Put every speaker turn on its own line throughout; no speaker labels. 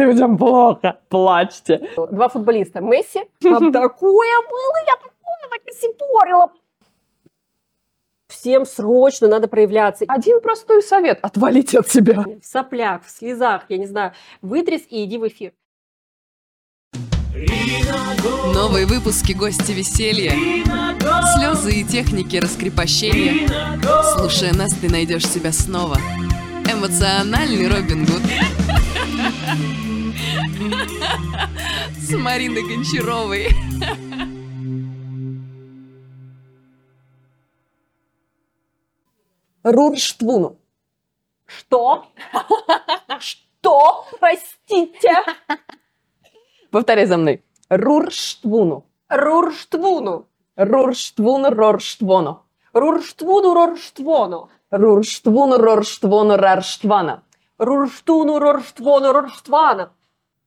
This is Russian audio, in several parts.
Людям плохо, плачьте.
Два футболиста. Месси. Там такое было, я такое так сипорила. Всем срочно надо проявляться.
Один простой совет. Отвалите от себя.
В соплях, в слезах, я не знаю. Вытряс и иди в эфир.
Новые выпуски «Гости веселья». Слезы и техники раскрепощения. Слушая нас, ты найдешь себя снова. Эмоциональный Робин Гуд. С Мариной Гончаровой.
Рурштвуну.
Что? Что? Простите.
Повторяй за мной. Рурштвуну.
Рурштвуну.
Рурштвуну, рорштвону.
Рурштвуну, рорштвону.
Рурштвуну, рорштвону, рарштвана.
Рурштуну, рорштвону, рорштвана.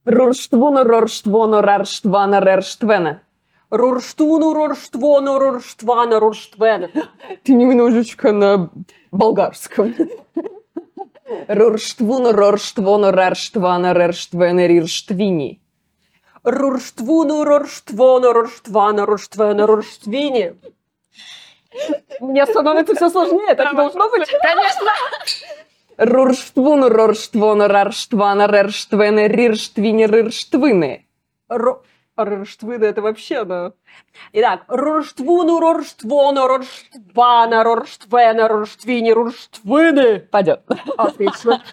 Рурштвуну, рорштвону, рарштвана, рерштвена.
Рурштуну, рорштвону, рорштвана, рорштвена.
Ты немножечко на болгарском. Рурштвуну, рорштвону, рарштвана, рерштвена, рирштвини.
Рурштвуну, рорштвону, рорштвана, рорштвена, рорштвини. Мне становится все сложнее, так должно быть? Конечно.
Рурштвуну, рорштвону, рарштвана, рерштвена, рирштвини, рирштвины.
Ро... Это вообще, да. Итак, рорштвуну, рорштвону, рорштвана, рорштвена, рорштвини, рорштвыны.
Пойдет.
Отлично.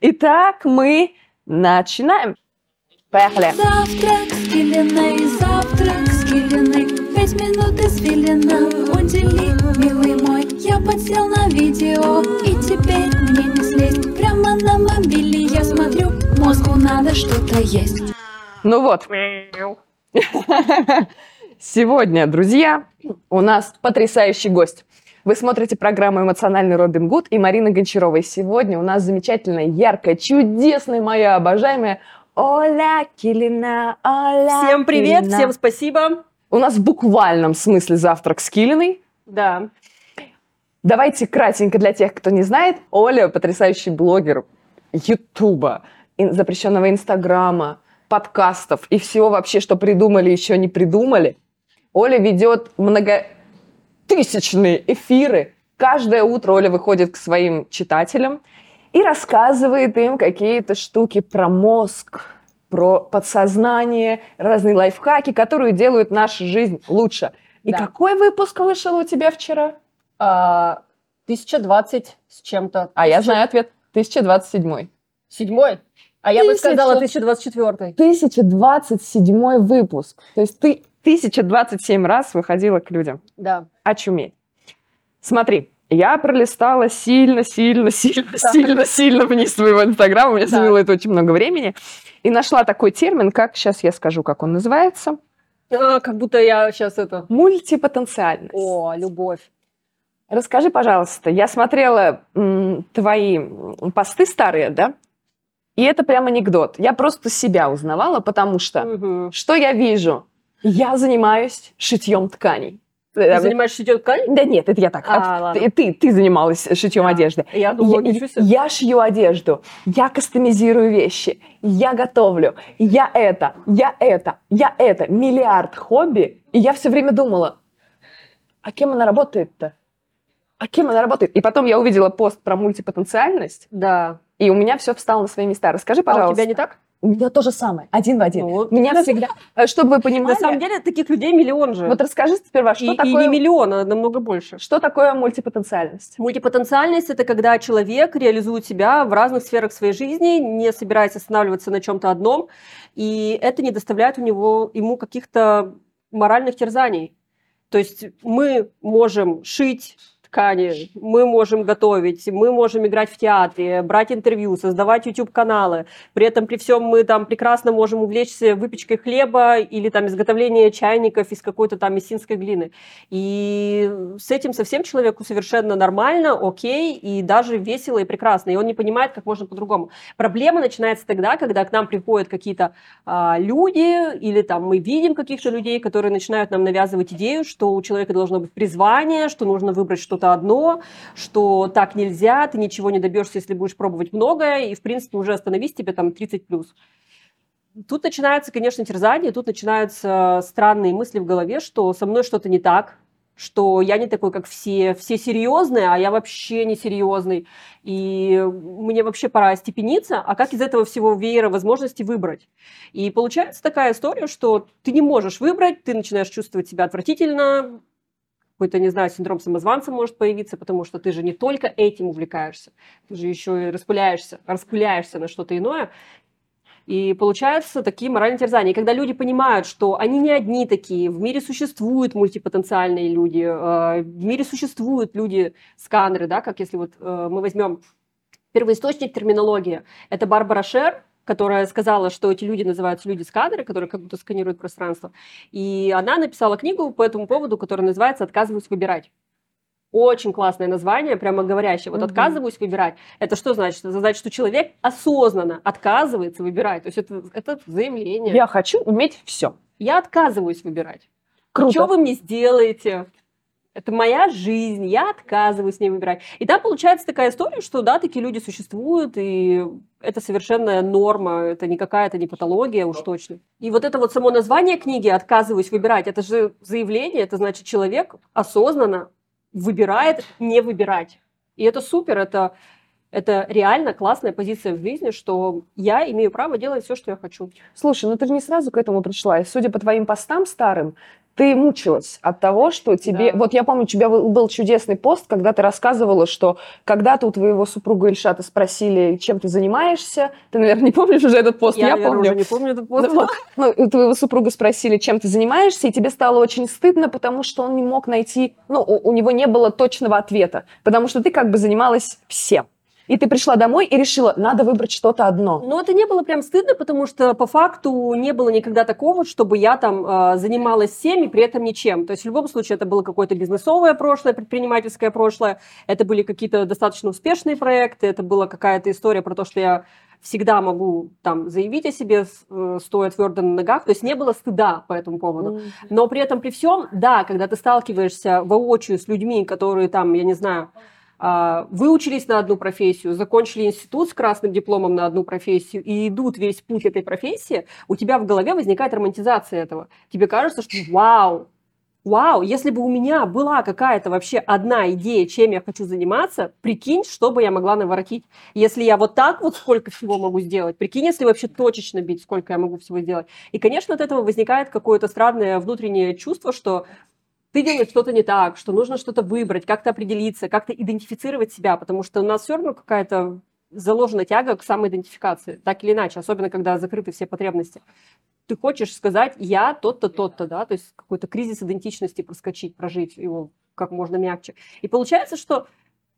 Итак, мы начинаем. Поехали.
Завтрак с Килиной, завтрак с Килиной Пять минут извилина удели, милый мой Я подсел на видео, и теперь мне не слезть Прямо на мобиле я смотрю, мозгу надо что-то есть
Ну вот. Сегодня, друзья, у нас потрясающий гость. Вы смотрите программу «Эмоциональный Робин Гуд» и Марина Гончарова. И сегодня у нас замечательная, яркая, чудесная моя обожаемая Оля Килина. Оля
Всем привет,
Килина.
всем спасибо.
У нас в буквальном смысле завтрак с Килиной.
Да.
Давайте кратенько для тех, кто не знает. Оля потрясающий блогер Ютуба, запрещенного Инстаграма, подкастов и всего вообще, что придумали, еще не придумали. Оля ведет многотысячные эфиры. Каждое утро Оля выходит к своим читателям и рассказывает им какие-то штуки про мозг, про подсознание, разные лайфхаки, которые делают нашу жизнь лучше. И
Да.
какой выпуск вышел у тебя вчера?
А, 1020 с чем-то.
А я знаю ответ. 1027.
Седьмой? А я бы сказала 1024.
1027 выпуск. То есть ты 1027 раз выходила к людям.
Да.
Очуметь. Смотри, я пролистала сильно, сильно, сильно, сильно, сильно вниз своего инстаграма. У меня
Так.
заняло это очень много времени. И нашла такой термин, как, сейчас я скажу, как он называется.
А, как будто я сейчас это...
Мультипотенциальность.
О, любовь.
Расскажи, пожалуйста, я смотрела м, твои посты старые, да? И это прям анекдот. Я просто себя узнавала, потому что
Мгм.
что я вижу? Я занимаюсь шитьем тканей.
Ты занимаешься шитьем ткани?
Да нет, это я так.
А, ладно.
ты, ты, ты занималась шитьем
Да.
одежды.
Я думала,
Я-
ничего себе.
я шью одежду, я кастомизирую вещи, я готовлю, я это, я это, я это. Миллиард хобби. И я все время думала, а кем она работает-то? А кем она работает? И потом я увидела пост про мультипотенциальность,
Да.
и у меня все встало на свои места. Расскажи,
А
пожалуйста.
у тебя не так?
У меня то же самое, один в один.
Вот.
Меня всегда... Чтобы вы понимали...
На самом деле таких людей миллион же.
Вот расскажи сперва, что
и, и
такое...
не миллион, а намного больше.
Что такое мультипотенциальность?
Мультипотенциальность – это когда человек реализует себя в разных сферах своей жизни, не собираясь останавливаться на чем-то одном, и это не доставляет у него, ему каких-то моральных терзаний. То есть мы можем шить ткани, мы можем готовить, мы можем играть в театре, брать интервью, создавать YouTube-каналы. При этом при всем мы там прекрасно можем увлечься выпечкой хлеба или там изготовлением чайников из какой-то там мессинской глины. И с этим совсем человеку совершенно нормально, окей, и даже весело и прекрасно. И он не понимает, как можно по-другому. Проблема начинается тогда, когда к нам приходят какие-то а, люди, или там мы видим каких-то людей, которые начинают нам навязывать идею, что у человека должно быть призвание, что нужно выбрать что-то одно, что так нельзя, ты ничего не добьешься, если будешь пробовать многое, и, в принципе, уже остановись тебе там 30 плюс. тут начинается, конечно, терзание, тут начинаются странные мысли в голове, что со мной что-то не так, что я не такой, как все, все серьезные, а я вообще не серьезный, и мне вообще пора степениться, а как из этого всего веера возможности выбрать? И получается такая история, что ты не можешь выбрать, ты начинаешь чувствовать себя отвратительно, какой-то, не знаю, синдром самозванца может появиться, потому что ты же не только этим увлекаешься, ты же еще и распыляешься, распыляешься на что-то иное, и получаются такие моральные терзания. И когда люди понимают, что они не одни такие, в мире существуют мультипотенциальные люди, э, в мире существуют люди-сканеры, да, как если вот э, мы возьмем первоисточник терминологии, это Барбара Шер, которая сказала, что эти люди называются люди-сканеры, которые как будто сканируют пространство. И она написала книгу по этому поводу, которая называется «Отказываюсь выбирать». Очень классное название, прямо говорящее. Вот угу. отказываюсь выбирать. Это что значит? Это значит, что человек осознанно отказывается выбирать. То есть это, это заявление.
Я хочу уметь все.
Я отказываюсь выбирать.
Круто.
Что вы мне сделаете? Это моя жизнь, я отказываюсь с ней выбирать. И там получается такая история, что да, такие люди существуют, и это совершенная норма, это не какая-то не патология уж точно. И вот это вот само название книги «Отказываюсь выбирать», это же заявление, это значит человек осознанно выбирает не выбирать. И это супер, это, это реально классная позиция в жизни, что я имею право делать все, что я хочу.
Слушай, ну ты же не сразу к этому пришла. И судя по твоим постам старым, ты мучилась от того, что тебе... Да. Вот я помню, у тебя был чудесный пост, когда ты рассказывала, что когда-то у твоего супруга Ильшата спросили, чем ты занимаешься. Ты, наверное, не помнишь уже этот пост,
я,
я
наверное,
помню.
уже не помню этот пост.
Ну, ну, у твоего супруга спросили, чем ты занимаешься, и тебе стало очень стыдно, потому что он не мог найти... Ну, у, у него не было точного ответа, потому что ты как бы занималась всем. И ты пришла домой и решила, надо выбрать что-то одно.
Ну, это не было прям стыдно, потому что по факту не было никогда такого, чтобы я там э, занималась всем и при этом ничем. То есть в любом случае это было какое-то бизнесовое прошлое, предпринимательское прошлое, это были какие-то достаточно успешные проекты, это была какая-то история про то, что я всегда могу там заявить о себе, э, стоя твердо на ногах. То есть не было стыда по этому поводу. Но при этом при всем, да, когда ты сталкиваешься воочию с людьми, которые там, я не знаю, выучились на одну профессию, закончили институт с красным дипломом на одну профессию и идут весь путь этой профессии, у тебя в голове возникает романтизация этого. Тебе кажется, что вау, вау, если бы у меня была какая-то вообще одна идея, чем я хочу заниматься, прикинь, что бы я могла наворотить. Если я вот так вот сколько всего могу сделать, прикинь, если вообще точечно бить, сколько я могу всего сделать. И, конечно, от этого возникает какое-то странное внутреннее чувство, что ты делаешь что-то не так, что нужно что-то выбрать, как-то определиться, как-то идентифицировать себя, потому что у нас все равно какая-то заложена тяга к самоидентификации, так или иначе, особенно когда закрыты все потребности. Ты хочешь сказать, я тот-то, тот-то, да, то есть какой-то кризис идентичности проскочить, прожить его как можно мягче. И получается, что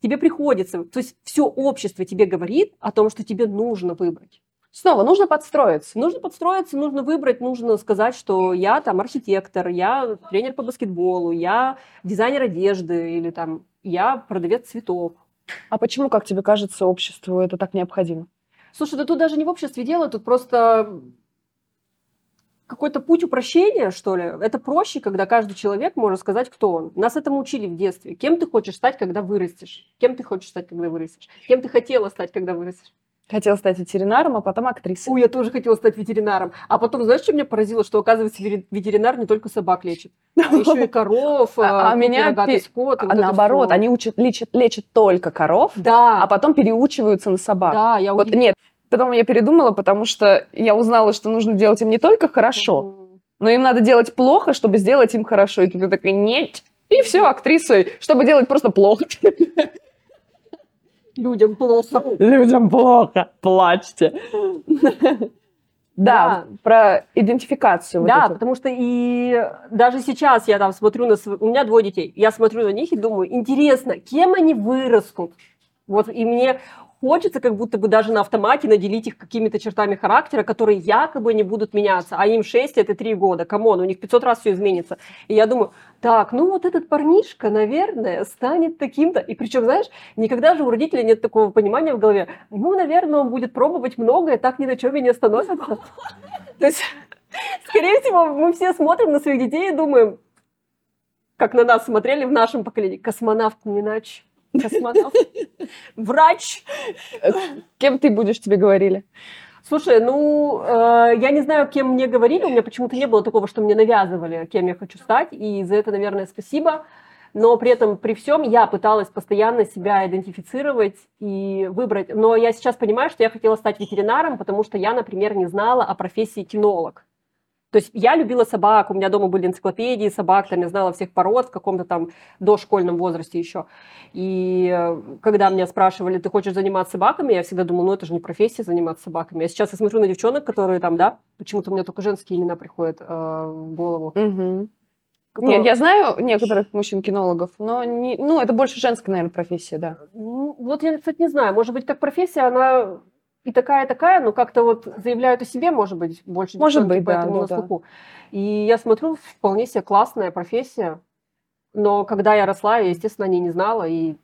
тебе приходится, то есть все общество тебе говорит о том, что тебе нужно выбрать.
Снова нужно подстроиться.
Нужно подстроиться, нужно выбрать, нужно сказать, что я там архитектор, я тренер по баскетболу, я дизайнер одежды или там я продавец цветов.
А почему, как тебе кажется, обществу это так необходимо?
Слушай, да тут даже не в обществе дело, тут просто какой-то путь упрощения, что ли. Это проще, когда каждый человек может сказать, кто он. Нас этому учили в детстве. Кем ты хочешь стать, когда вырастешь? Кем ты хочешь стать, когда вырастешь? Кем ты хотела стать, когда вырастешь?
Хотела стать ветеринаром, а потом актрисой.
Ой, я тоже хотела стать ветеринаром. А потом, знаешь, что меня поразило? Что, оказывается, ветеринар не только собак лечит, а еще и коров,
а, а меня пи... скот. А вот наоборот, они учат, лечат, лечат только коров,
да.
а потом переучиваются на собак.
Да, я
вот, Нет, потом я передумала, потому что я узнала, что нужно делать им не только хорошо, но им надо делать плохо, чтобы сделать им хорошо. И ты такая, нет, и все, актрисой, чтобы делать просто плохо.
Людям плохо.
Людям плохо. Плачьте. Да, про идентификацию.
Да, потому что и даже сейчас я там смотрю на... У меня двое детей. Я смотрю на них и думаю, интересно, кем они вырастут? Вот и мне хочется как будто бы даже на автомате наделить их какими-то чертами характера, которые якобы не будут меняться, а им 6 лет и 3 года, come on, у них 500 раз все изменится. И я думаю, так, ну вот этот парнишка, наверное, станет таким-то. И причем, знаешь, никогда же у родителей нет такого понимания в голове, ну, наверное, он будет пробовать многое, так ни на чем и не остановится. То есть, скорее всего, мы все смотрим на своих детей и думаем, как на нас смотрели в нашем поколении, космонавт не иначе. Космонавт. Врач.
Кем ты будешь, тебе говорили?
Слушай, ну, э, я не знаю, кем мне говорили, у меня почему-то не было такого, что мне навязывали, кем я хочу стать, и за это, наверное, спасибо. Но при этом, при всем, я пыталась постоянно себя идентифицировать и выбрать. Но я сейчас понимаю, что я хотела стать ветеринаром, потому что я, например, не знала о профессии кинолог. То есть я любила собак, у меня дома были энциклопедии собак, там я знала всех пород в каком-то там дошкольном возрасте еще. И э, когда меня спрашивали, ты хочешь заниматься собаками, я всегда думала, ну это же не профессия заниматься собаками. Я сейчас я смотрю на девчонок, которые там, да, почему-то у меня только женские имена приходят э, в голову.
Мгм. Нет, я знаю некоторых мужчин-кинологов, но не, ну, это больше женская, наверное, профессия, да.
Ну, вот я, кстати, не знаю, может быть, как профессия, она и такая, и такая, но как-то вот заявляют о себе, может быть, больше
Может быть, да,
поэтому
ну
на
да.
слуху. И я смотрю, вполне себе классная профессия, но когда я росла, я, естественно, о ней не знала, и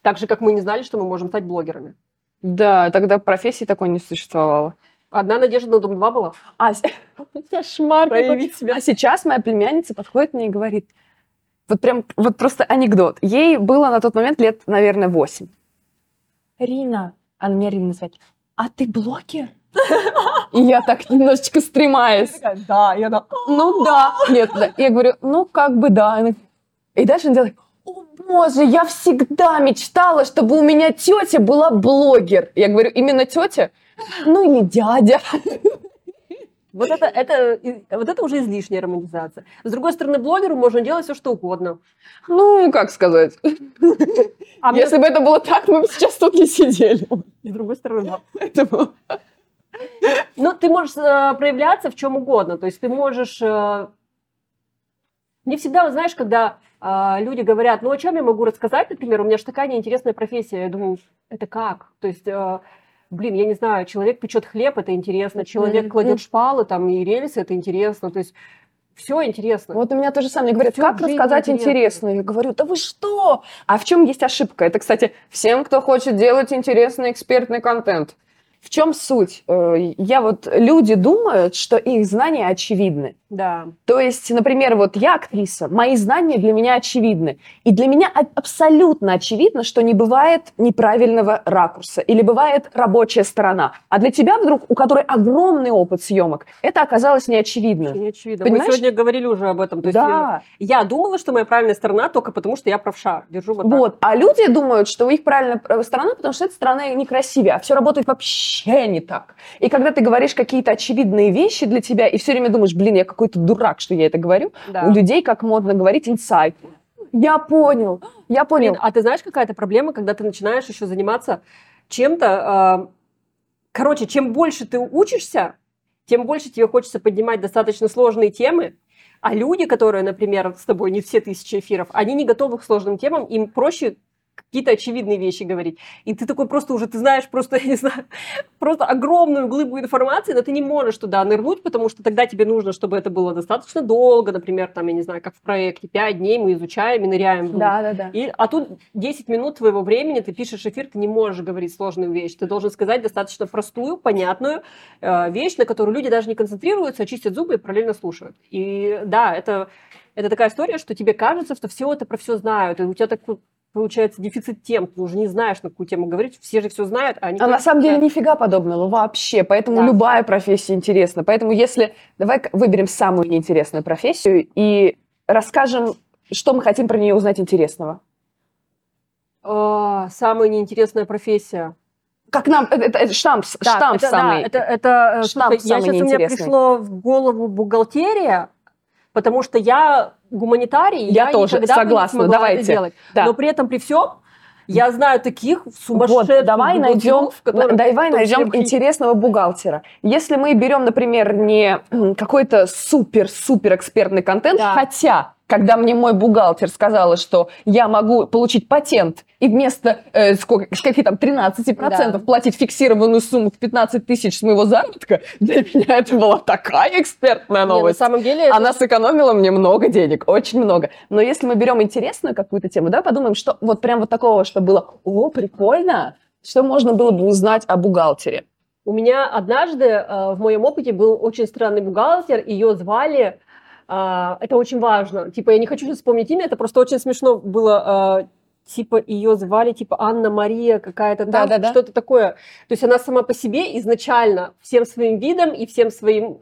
так же, как мы не знали, что мы можем стать блогерами.
Да, тогда профессии такой не существовало.
Одна надежда на Дом-2 была.
А, кошмар.
Проявить себя.
А сейчас моя племянница подходит мне и говорит, вот прям, вот просто анекдот. Ей было на тот момент лет, наверное, 8. Рина, она меня Рина называет, а ты блогер? И я так немножечко стремаюсь.
Да, я да.
Ну да. Нет, да. Я говорю, ну как бы да. И дальше она делает, о боже, я всегда мечтала, чтобы у меня тетя была блогер. Я говорю, именно тетя? Ну не дядя.
Вот это, это, вот это уже излишняя романтизация. С другой стороны, блогеру можно делать все, что угодно.
Ну, как сказать.
А
Если бы это было так, мы бы сейчас тут не сидели.
с другой стороны, да.
Поэтому...
Ну, ты можешь э, проявляться в чем угодно. То есть ты можешь... э, Не всегда, знаешь, когда э, люди говорят, ну, о чем я могу рассказать, например, у меня же такая неинтересная профессия. Я думаю, это как? То есть... э, Блин, я не знаю, человек печет хлеб, это интересно, человек
Мгм.
кладет шпалы там и рельсы, это интересно. То есть все интересно.
Вот у меня то же самое. Говорят, как рассказать
интересно?
Я говорю, да вы что? А в чем есть ошибка? Это, кстати, всем, кто хочет делать интересный экспертный контент. В чем суть? Э, Я вот, люди думают, что их знания очевидны.
Да.
То есть, например, вот я актриса, мои знания для меня очевидны. И для меня а- абсолютно очевидно, что не бывает неправильного ракурса или бывает рабочая сторона. А для тебя вдруг, у которой огромный опыт съемок, это оказалось неочевидно.
Не очевидно.
Понимаешь?
Мы сегодня говорили уже об этом. То есть
Да.
я думала, что моя правильная сторона только потому, что я правша. Держу вот так.
Вот. А люди думают, что у них правильная сторона, потому что эта сторона некрасивее, а все работает вообще не так. И когда ты говоришь какие-то очевидные вещи для тебя, и все время думаешь, блин, я какой-то дурак, что я это говорю,
Да.
у людей, как модно говорить, инсайт. Я понял, я понял.
Блин, а ты знаешь, какая-то проблема, когда ты начинаешь еще заниматься чем-то... э, Короче, чем больше ты учишься, тем больше тебе хочется поднимать достаточно сложные темы, а люди, которые, например, с тобой не все тысячи эфиров, они не готовы к сложным темам, им проще какие-то очевидные вещи говорить. И ты такой просто уже, ты знаешь, просто, я не знаю, просто огромную глыбу информации, но ты не можешь туда нырнуть, потому что тогда тебе нужно, чтобы это было достаточно долго, например, там, я не знаю, как в проекте, 5 дней мы изучаем и ныряем. в
Да, да, да.
и, а тут 10 минут твоего времени, ты пишешь эфир, ты не можешь говорить сложную вещь. Ты должен сказать достаточно простую, понятную э, вещь, на которую люди даже не концентрируются, а чистят зубы и параллельно слушают. И да, это, это такая история, что тебе кажется, что все это про все знают, и у тебя такой получается дефицит тем, ты уже не знаешь, на какую тему говорить, все же все знают, а они
А на самом деле
знают.
нифига подобного вообще. Поэтому
Да.
любая профессия интересна. Поэтому если... Давай выберем самую неинтересную профессию и расскажем, что мы хотим про нее узнать интересного.
А, самая неинтересная профессия.
Как нам... Это, это- это штамп,
Да,
штамп
это,
самый...
Да, это, это э,
штамп
слушай, я
самый
сейчас у меня пришло в голову бухгалтерия, потому что я гуманитарий,
Я тоже,
никогда не
согласна,
смогла
давайте.
это делать.
Да.
Но при этом при всем я знаю таких сумасшедших
Вот, давай найдем,
которые
давай найдем интересного бухгалтера. Если мы берем, например, не какой-то супер-супер экспертный контент,
Да.
хотя, когда мне мой бухгалтер сказала, что я могу получить патент и вместо э, сколько, скольки там 13%
Да.
платить фиксированную сумму в 15 тысяч с моего заработка, для меня это была такая экспертная
Не, на
новость.
самом деле это-
Она сэкономила мне много денег, очень много. Но если мы берем интересную какую-то тему, да, подумаем, что вот прям вот такого, что было, о, прикольно, что можно было бы узнать о бухгалтере.
У меня однажды э, в моем опыте был очень странный бухгалтер, ее звали, э, это очень важно, типа я не хочу сейчас вспомнить имя, это просто очень смешно было. э, типа ее звали типа Анна Мария какая-то там,
Да-да-да.
что-то такое. То есть она сама по себе изначально всем своим видом и всем своим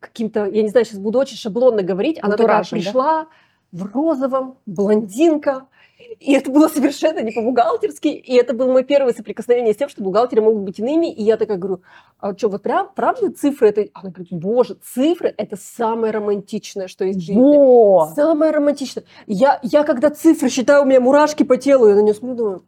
каким-то, я не знаю, сейчас буду очень шаблонно говорить, она такая
Антуражем, да?
пришла в розовом, блондинка, и это было совершенно не по-бухгалтерски, и это было мое первое соприкосновение с тем, что бухгалтеры могут быть иными, и я такая говорю, а что, вот прям, правда цифры это... Она говорит, боже, цифры это самое романтичное, что есть в жизни.
Во!
Самое романтичное. Я, я когда цифры считаю, у меня мурашки по телу, я на нее смотрю, думаю.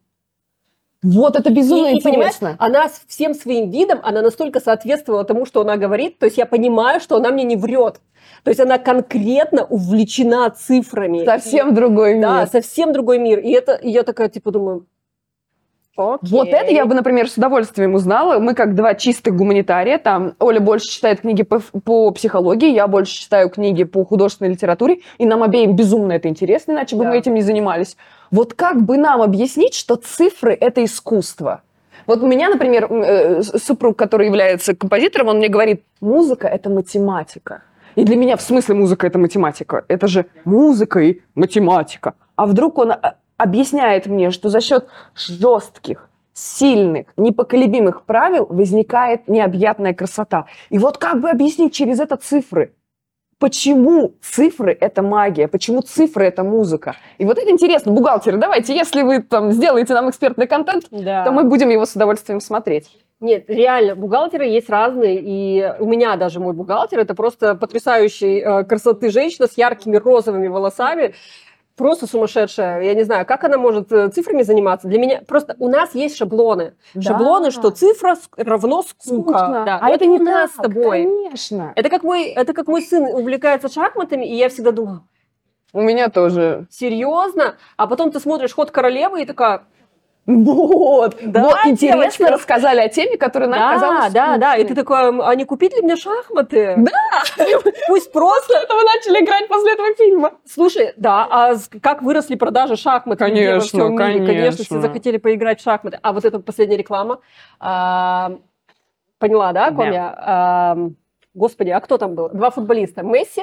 Вот это безумно
И- и,
интересно.
она с всем своим видом, она настолько соответствовала тому, что она говорит, то есть я понимаю, что она мне не врет. То есть она конкретно увлечена цифрами.
Совсем другой мир.
Да, совсем другой мир. И это, и я такая, типа, думаю, окей.
Вот это я бы, например, с удовольствием узнала. Мы как два чистых гуманитария. Там Оля больше читает книги по, по психологии, я больше читаю книги по художественной литературе. И нам обеим безумно это интересно, иначе бы
Да.
мы этим не занимались. Вот как бы нам объяснить, что цифры — это искусство? Вот у меня, например, э, супруг, который является композитором, он мне говорит, музыка — это математика. И для меня в смысле музыка — это математика? Это же музыка и математика. А вдруг он а, объясняет мне, что за счет жестких, сильных, непоколебимых правил возникает необъятная красота. И вот как бы объяснить через это цифры? Почему цифры – это магия? Почему цифры – это музыка? И вот это интересно. Бухгалтеры, давайте, если вы там сделаете нам экспертный контент,
Да.
то мы будем его с удовольствием смотреть.
Нет, реально, бухгалтеры есть разные, и у меня даже мой бухгалтер, это просто потрясающей э, красоты женщина с яркими розовыми волосами, просто сумасшедшая. Я не знаю, как она может э, цифрами заниматься. Для меня просто у нас есть шаблоны. Шаблоны, что цифра равно скука.
Скучно.
Да.
А
Вот
это не
у нас
так,
с тобой.
Конечно.
Это как, мой, это как мой сын увлекается шахматами, и я всегда думаю,
У меня тоже.
серьезно? А потом ты смотришь «Ход королевы» и такая,
Вот,
Да,
вот интересно
девочка.
рассказали о теме, которая нам
да,
казалась
да, да. И
скучной.
ты такой, а не купить ли мне шахматы?
Да.
Пусть просто
Это мы начали играть после этого фильма.
Слушай, да, а как выросли продажи шахмат
Конечно,
мире? Конечно, все
конечно.
захотели поиграть в шахматы. А вот эта последняя реклама, а, поняла, да, о ком
Да.
я? А, господи, а кто там был? Два футболиста. Месси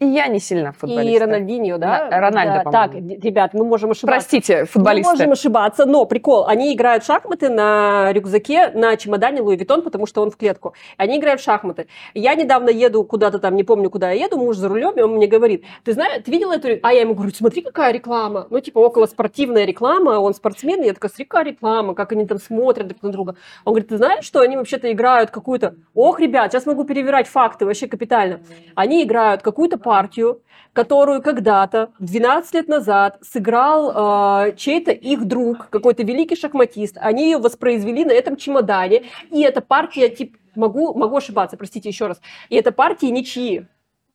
И я не сильно футболист.
и Рональдинho, да?
Да, Рональдо,
Да, Так, ребят, мы можем ошибаться.
Простите,
Мы
футболисты.
можем ошибаться, но прикол, они играют в шахматы на рюкзаке, на чемодане Луи Виттон, потому что он в клетку. Они играют в шахматы. Я недавно еду куда-то там, не помню, куда я еду, муж за рулем, и он мне говорит, ты знаешь, ты видела эту... ре-?» А я ему говорю, смотри, какая реклама. Ну, типа, около спортивная реклама, он спортсмен, и я такая, смотри, какая реклама, как они там смотрят друг на друга. Он говорит, ты знаешь, что они вообще-то играют какую-то... Ох, ребят, сейчас могу перевирать факты, вообще капитально. Они играют какую-то партию, которую когда-то, 12 лет назад, сыграл э, чей-то их друг, какой-то великий шахматист. Они ее воспроизвели на этом чемодане. И эта партия, типа, могу, могу ошибаться, простите еще раз. И эта партия ничьи.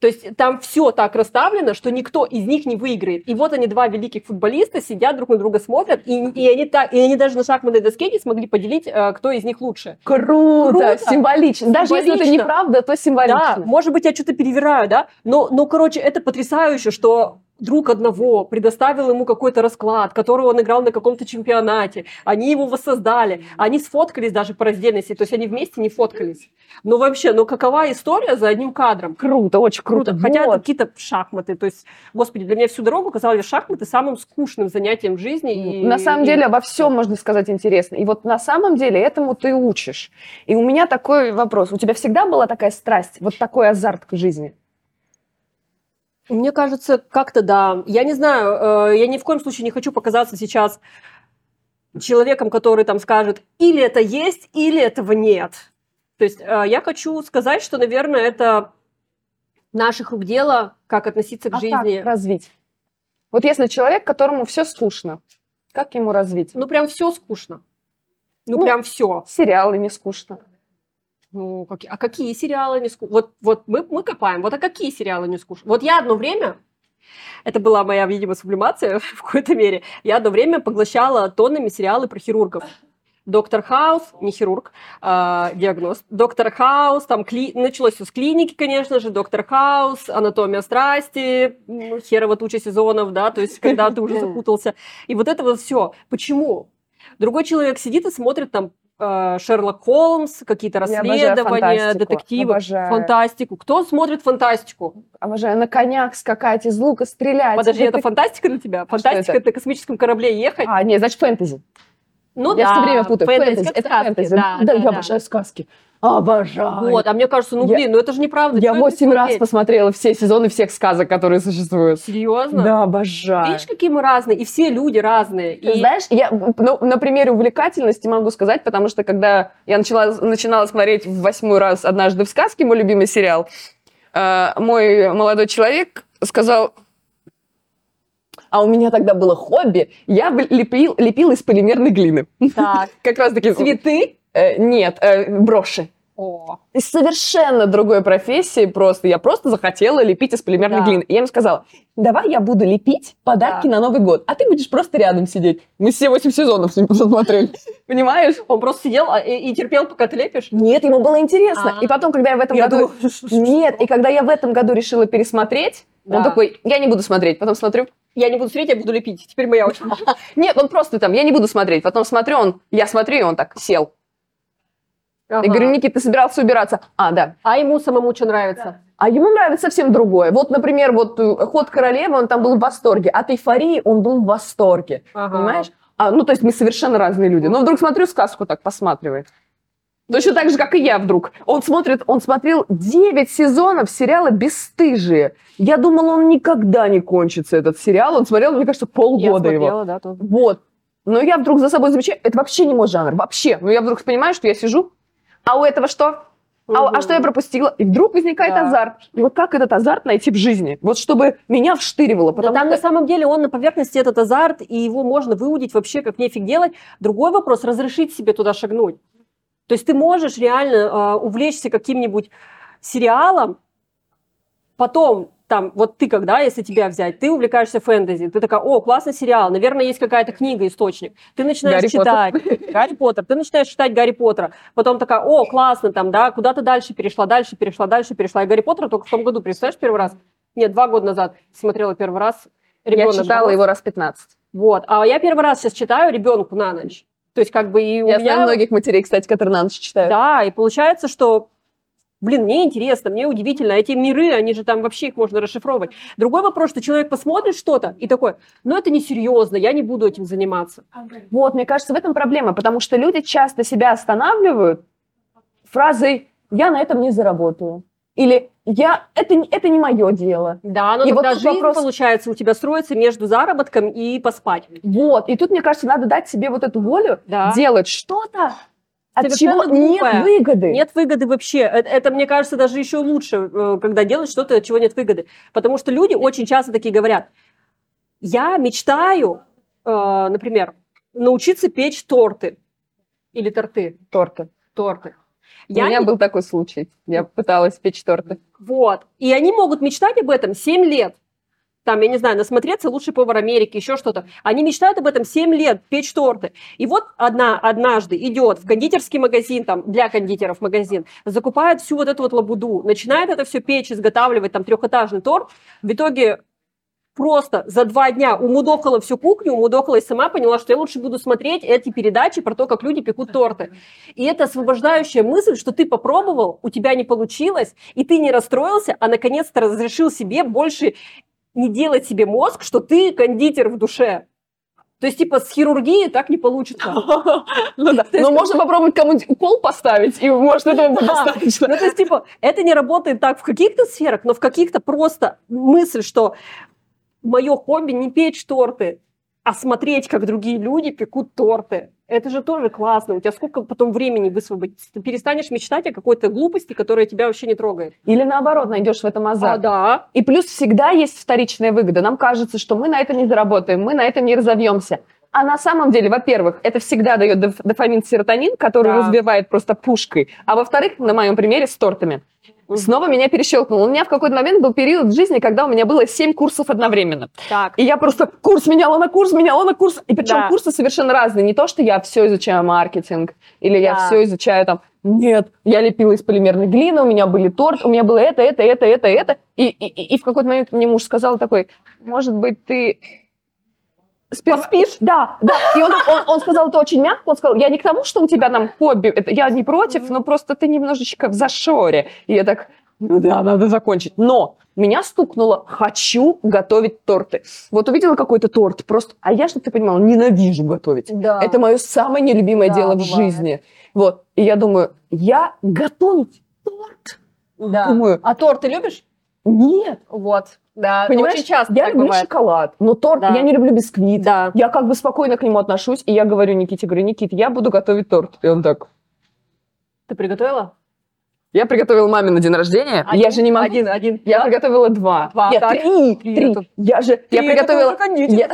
То есть там все так расставлено, что никто из них не выиграет. И вот они, два великих футболиста, сидят друг на друга смотрят, и, и, они, так, и они даже на шахматной доске не смогли поделить, э, кто из них лучше.
Круто,
Круто.
символично. Даже если это неправда, то
Да,
символично.
может быть, я что-то перевираю, да, но, но, короче, это потрясающе, что друг одного предоставил ему какой-то расклад, который он играл на каком-то чемпионате, они его воссоздали, они сфоткались даже по раздельности, то есть они вместе не фоткались. Ну вообще, ну какова история за одним кадром?
Круто, очень круто.
Круто. Хотя это
Вот.
какие-то шахматы. То есть, господи, для меня всю дорогу казались шахматы самым скучным занятием в жизни. и-
На самом
и-
деле обо всем можно сказать интересно. И вот на самом деле этому ты учишь. И у меня такой вопрос. У тебя всегда была такая страсть, вот такой азарт к жизни?
Мне кажется, как-то да. Я не знаю, э, я ни в коем случае не хочу показаться сейчас человеком, который там скажет, или это есть, или этого нет. То есть э, я хочу сказать, что, наверное, это наших рук дело, как относиться к
А
жизни.
как развить? Вот если человек, которому все скучно, как ему развить?
Ну, прям все скучно. Ну,
Ну,
прям все.
Сериалы не скучно.
Ну, какие- а какие сериалы не скучно? Вот, вот мы, мы копаем. Вот а какие сериалы не скучно? Вот я одно время, это была моя, видимо, сублимация в какой-то мере, я одно время поглощала тоннами сериалы про хирургов. Доктор Хаус, не хирург, а, диагноз. Доктор Хаус, там кли... началось все с клиники, конечно же. Доктор Хаус, анатомия страсти, м, херово туча сезонов, да, то есть когда ты уже запутался. И вот это вот все. Почему? Другой человек сидит и смотрит там Шерлок Холмс, какие-то расследования, детективы,
обожаю.
фантастику. Кто смотрит фантастику?
Обожаю на конях скакать, из лука стрелять.
Подожди, это
Это-
фантастика для тебя? Фантастика
это?
это на космическом корабле ехать?
А, нет, значит, фэнтези.
Ну
я
да,
все время путаю.
фэнтези,
это
сказки,
фэнтези.
Да,
да,
да,
я
да.
обожаю сказки. Обожаю.
Вот, а мне кажется, ну
Я-
блин, ну это же неправда.
Я восемь раз
смотреть?
посмотрела все сезоны всех сказок, которые существуют.
Серьезно?
Да, обожаю.
Видишь, какие мы разные, и все люди разные.
Ты
И
Знаешь, я ну, на примере увлекательности могу сказать, потому что когда я начала, начинала смотреть в восьмой раз «Однажды в сказке», мой любимый сериал, э, мой молодой человек сказал, а у меня тогда было хобби, я лепил, лепил из полимерной глины.
так,
Как раз таки...
цветы.
Э, нет, э, броши.
О,
Из совершенно другой профессии просто. Я просто захотела лепить из полимерной
Да.
глины. И я ему сказала, давай я буду лепить подарки
Да.
на Новый год, а ты будешь просто рядом сидеть. Мы все восемь сезонов с ним посмотрели. Понимаешь?
он просто сидел а, и, и терпел, пока ты лепишь?
Нет, ему было интересно.
А.
И потом, когда я в этом
Я
году...
думала,
Нет, и когда я в этом году решила пересмотреть, он
Да.
такой, я не буду смотреть. Потом смотрю,
Я не буду смотреть, я буду лепить. Теперь моя очередь.
нет, он просто там, я не буду смотреть. Потом смотрю, он, я смотрю, и он так сел. Я
Ага.
говорю, Никит, ты собирался убираться? А, да.
А ему самому что нравится?
А ему нравится совсем другое. Вот, например, вот э, «Ход королевы», он там был в восторге. От «Эйфории» он был в восторге.
Ага.
Понимаешь? А, ну, то есть мы совершенно разные люди. Но вдруг смотрю сказку, так посматривает. Точно так же, как и я вдруг. Он смотрит, он смотрел 9 сезонов сериала «Бесстыжие». Я думала, он никогда не кончится, этот сериал. Он смотрел, мне кажется,
Я
полгода его.
смотрела, да, тоже.
Вот. Но я вдруг за собой замечаю, это вообще не мой жанр, вообще. Но я вдруг понимаю, что я сижу, а у этого что? А, а что я пропустила? И вдруг возникает
Да.
азарт. И вот как этот азарт найти в жизни? Вот чтобы меня вштыривало.
Да
Потому
там на
что...
самом деле он на поверхности этот азарт, и его можно выудить вообще как нефиг делать. Другой вопрос – разрешить себе туда шагнуть. То есть ты можешь реально э, увлечься каким-нибудь сериалом, потом там, вот ты когда, если тебя взять, ты увлекаешься фэнтези, ты такая, о, классный сериал, наверное, есть какая-то книга, источник. Ты начинаешь
Гарри
читать Гарри Поттер, ты начинаешь читать Гарри Поттера, потом такая, о, классно, там, да, куда-то дальше перешла, дальше перешла, дальше перешла. И Гарри Поттера только в том году, представляешь, первый раз? Нет, два года назад смотрела первый раз.
Я
Ребенок
читала
был.
его раз 15.
Вот. А я первый раз сейчас читаю ребенку на ночь. То есть как бы и у
Я
меня...
знаю многих матерей, кстати, которые на ночь читают.
Да, и получается, что Блин, мне интересно, мне удивительно. Эти миры, они же там вообще их можно расшифровывать. Другой вопрос, что человек посмотрит что-то и такой, ну это несерьезно, я не буду этим заниматься.
Вот, мне кажется, в этом проблема, потому что люди часто себя останавливают фразой «я на этом не заработаю». Или я, это, это не мое дело.
Да, но
И вот
тогда
тут
жизнь,
вопрос-
получается, у тебя строится между заработком и поспать.
Вот, и тут, мне кажется, надо дать себе вот эту волю
Да.
делать что-то, от чего нет выгоды.
Нет выгоды вообще. Это, это, мне кажется, даже еще лучше, э, когда делать что-то, от чего нет выгоды. Потому что люди очень часто такие говорят, я мечтаю, э, например, научиться печь торты. Или торты.
торты.
Торты.
У
Я
меня
не-
был такой случай. Я пыталась печь торты.
Вот. И они могут мечтать об этом 7 лет. Там, я не знаю, насмотреться лучший повар Америки, еще что-то. Они мечтают об этом 7 лет, печь торты. И вот одна однажды идет в кондитерский магазин, там, для кондитеров магазин, закупает всю вот эту вот лабуду, начинает это все печь, изготавливать, там, трехэтажный торт. В итоге просто за два дня умудохала всю кухню, умудохала и сама поняла, что я лучше буду смотреть эти передачи про то, как люди пекут торты. И это освобождающая мысль, что ты попробовал, у тебя не получилось, и ты не расстроился, а наконец-то разрешил себе больше не делать себе мозг, что ты кондитер в душе. То есть, типа, с хирургией так не получится.
Ну да. Но можно попробовать кому-нибудь укол поставить, и может этого будет достаточно.
Ну, то есть, типа, это не работает так в каких-то сферах, но в каких-то просто мысль, что мое хобби не печь торты, а смотреть, как другие люди пекут торты. Это же тоже классно. У тебя сколько потом времени высвободится? Ты перестанешь мечтать о какой-то глупости, которая тебя вообще не трогает.
Или наоборот, найдешь в этом
А,
азарт.
да.
И плюс всегда есть вторичная выгода. Нам кажется, что мы на этом не заработаем, мы на этом не разовьемся. А на самом деле, во-первых, это всегда дает доф- дофамин, серотонин, который
Да.
разбивает просто пушкой. А во-вторых, на моем примере с тортами. Снова меня перещелкнуло. У меня в какой-то момент был период в жизни, когда у меня было 7 курсов одновременно.
Так.
И я просто курс меняла на курс, меняла на курс. И причем
Да.
курсы совершенно разные. Не то, что я все изучаю маркетинг, или я
Да.
все изучаю там... Нет, я лепила из полимерной глины, у меня были торт, у меня было это, это, это, это, это. И, и, и в какой-то момент мне муж сказал такой, может быть, ты сперва-
Поспишь?
Да, да. И он, он, он сказал это очень мягко. Он сказал, я не к тому, что у тебя там хобби, это, я не против, но просто ты немножечко в зашоре. И я так, ну да, надо закончить. Но меня стукнуло, хочу готовить торты. Вот увидела какой-то торт, просто, а я, чтобы ты понимала, ненавижу готовить.
Да.
Это мое самое нелюбимое
Да,
дело в
бывает.
жизни. Вот. И я думаю, я готовить торт?
Да.
Думаю,
А торт ты любишь?
Нет.
Вот. Да,
Понимаешь,
очень часто
я люблю
бывает.
шоколад, но торт,
Да.
я не люблю бисквит.
Да.
Я как бы спокойно к нему отношусь, и я говорю Никите, говорю, Никит, я буду готовить торт. И он так,
Ты приготовила?
я приготовила маме на день рождения, я же не могу.
Один, один.
Я приготовила два.
Два,
Нет,
так.
три,
Три
три. Я же, я
Ты
приготовила... Я...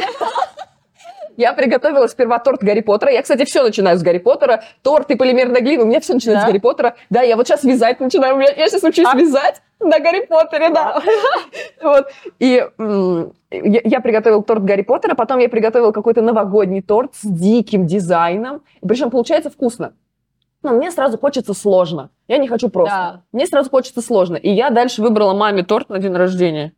я приготовила сперва торт Гарри Поттера. Я, кстати, все начинаю с Гарри Поттера. Торт и полимерная глина. У меня все начинается
Да?
с Гарри Поттера. Да, я вот сейчас вязать начинаю. Меня- Я сейчас учусь
А?
вязать на Гарри Поттере, да. Вот. И я, я приготовила торт Гарри Поттера, потом я приготовила какой-то новогодний торт с диким дизайном. Причем получается вкусно. Но мне сразу хочется сложно. Я не хочу просто.
Да.
Мне сразу хочется сложно. И я дальше выбрала маме торт на день рождения.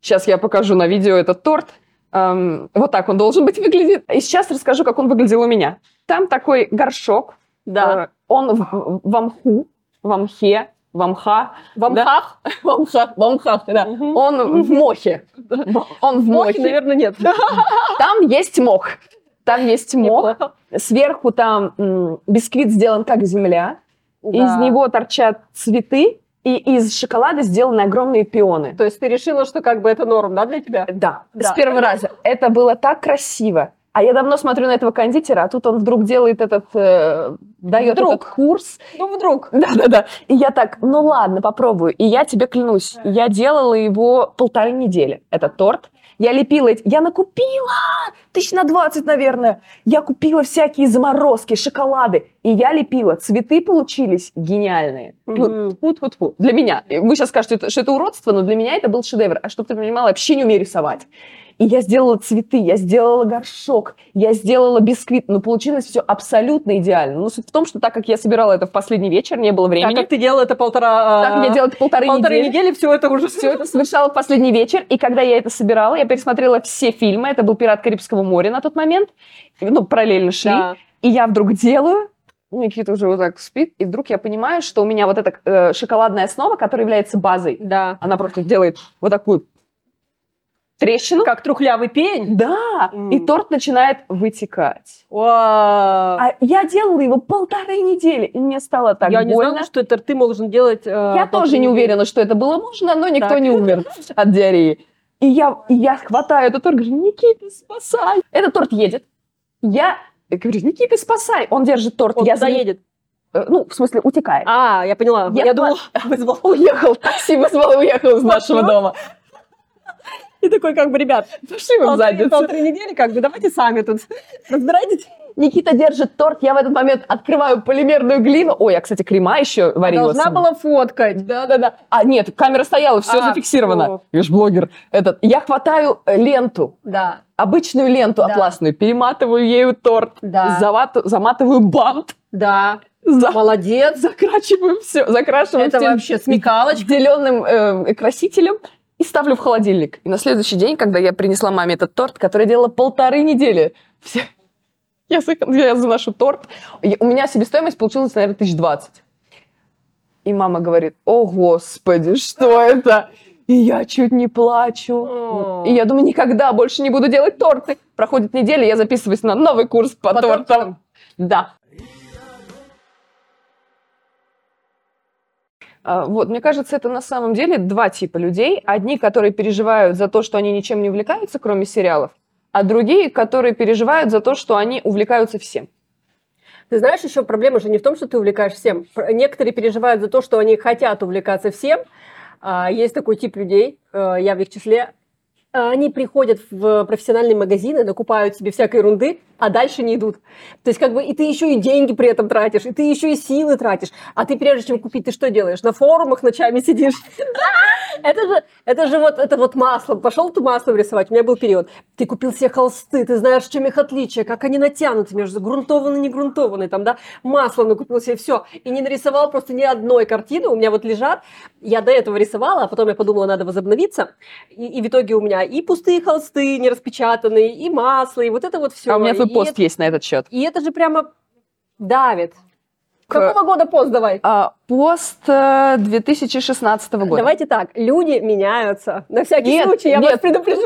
Сейчас я покажу на видео этот торт. Эм, вот так он должен быть выглядит. И сейчас расскажу, как он выглядел у меня. Там такой горшок.
Да.
Э, он в, в амху, в амхе, в амха.
В амхах?
В амхах, в амхах, да.
Мгм.
Он в мохе. Он в мохе.
наверное, нет.
Там есть мох. Там есть мох. Сверху там бисквит сделан как земля.
Да.
Из него торчат цветы. И из шоколада сделаны огромные пионы.
То есть ты решила, что как бы это норм, да, для тебя?
Да,
Да.
с первого раза. Это было так красиво. А я давно смотрю на этого кондитера, а тут он вдруг делает этот, э, дает
Вдруг.
этот курс.
Ну, вдруг.
Да-да-да. И я так, ну ладно, попробую. И я тебе клянусь, я делала его полторы недели, этот торт. Я лепила эти... Я накупила тысяч на 20, наверное. Я купила всякие заморозки, шоколады. И я лепила. Цветы получились гениальные. Ну,
Мгм.
тьфу-тьфу-тьфу. Для меня. Вы сейчас скажете, что это- что это уродство, но для меня это был шедевр. А чтобы ты понимала, я вообще не умею рисовать. И я сделала цветы, я сделала горшок, я сделала бисквит. Ну, получилось все абсолютно идеально. Ну, суть в том, что так как я собирала это в последний вечер, не было
Так
времени.
как ты делала это полтора...
Так, я делала это полторы,
полторы
недели.
недели, все это уже
Все это совершала в последний вечер, и когда я это собирала, я пересмотрела все фильмы. Это был «Пират Карибского моря» на тот момент. Ну, параллельно шли.
Да.
И я вдруг делаю, Никита уже вот так спит, и вдруг я понимаю, что у меня вот эта э, шоколадная основа, которая является базой,
Да.
она просто делает вот такую трещину.
Как трухлявый пень.
Да,
М.
и торт начинает вытекать.
Вау.
А я делала его полторы недели, и мне стало так
я не
больно.
знала, что это ты должен делать... э,
Я тоже не уверена, что это было можно, но никто
Так.
не умер от диареи. И я, и я хватаю этот торт, говорю, Никита, спасай. Этот торт едет. Я говорю, Никита, спасай. Он держит торт.
Он
я ним-
едет.
э, Ну, в смысле, утекает.
А, я поняла.
Я
Я, думала, вызвал.
Уехал, такси вызвал и уехал из нашего дома.
И такой, как бы, ребят,
Пошли вы в
полторы,
задницу.
полторы недели, как бы, давайте сами тут разбирайтесь.
Никита держит торт, я в этот момент открываю полимерную глину. Ой, я, кстати, крема еще варила.
Должна была фоткать.
Да-да-да. А, нет, камера стояла, все
А,
зафиксировано. Я ж блогер. Этот. Я хватаю э, ленту,
Да.
обычную ленту
Да.
атласную, перематываю ею торт,
Да.
завату- заматываю бант,
Да.
за-
Молодец.
закрачиваю все, закрашиваю
Это
всем
вообще смекалочка.
зеленым э, красителем и ставлю в холодильник. И на следующий день, когда я принесла маме этот торт, который делала полторы недели, все... я, я заношу торт, у меня себестоимость получилась, наверное, тысяч двадцать. И мама говорит, о, господи, что это? И я чуть не плачу. И я думаю, никогда больше не буду делать торты. Проходит неделя, я записываюсь на новый курс по,
По
тортам.
тортикам?
Да. Вот, мне кажется, это на самом деле два типа людей. Одни, которые переживают за то, что они ничем не увлекаются, кроме сериалов, а другие, которые переживают за то, что они увлекаются всем.
Ты знаешь, еще проблема же не в том, что ты увлекаешь всем. Некоторые переживают за то, что они хотят увлекаться всем. А, Есть такой тип людей, э, я в их числе. А, Они приходят в профессиональные магазины, накупают себе всякой ерунды, а дальше не идут. То есть как бы и ты еще и деньги при этом тратишь, и ты еще и силы тратишь. А ты прежде чем купить, ты что делаешь? На форумах ночами сидишь. Это же, это же вот, это вот масло. Пошел ты маслом рисовать, у меня был период. Ты купил себе холсты, ты знаешь, в чем их отличие, как они натянуты между грунтованные, не грунтованные, там, да, маслом накупил себе все. И не нарисовал просто ни одной картины, у меня вот лежат. Я до этого рисовала, а потом я подумала, надо возобновиться. И, и в итоге у меня и пустые холсты нераспечатанные, и масло, и вот это вот все.
А у меня
и
пост
это,
есть на этот счет.
И это же прямо давит. Какого года пост давай?
А, пост э, 2016 года.
Давайте так, люди меняются. На всякий
Нет,
случай я
нет.
вас предупрежу.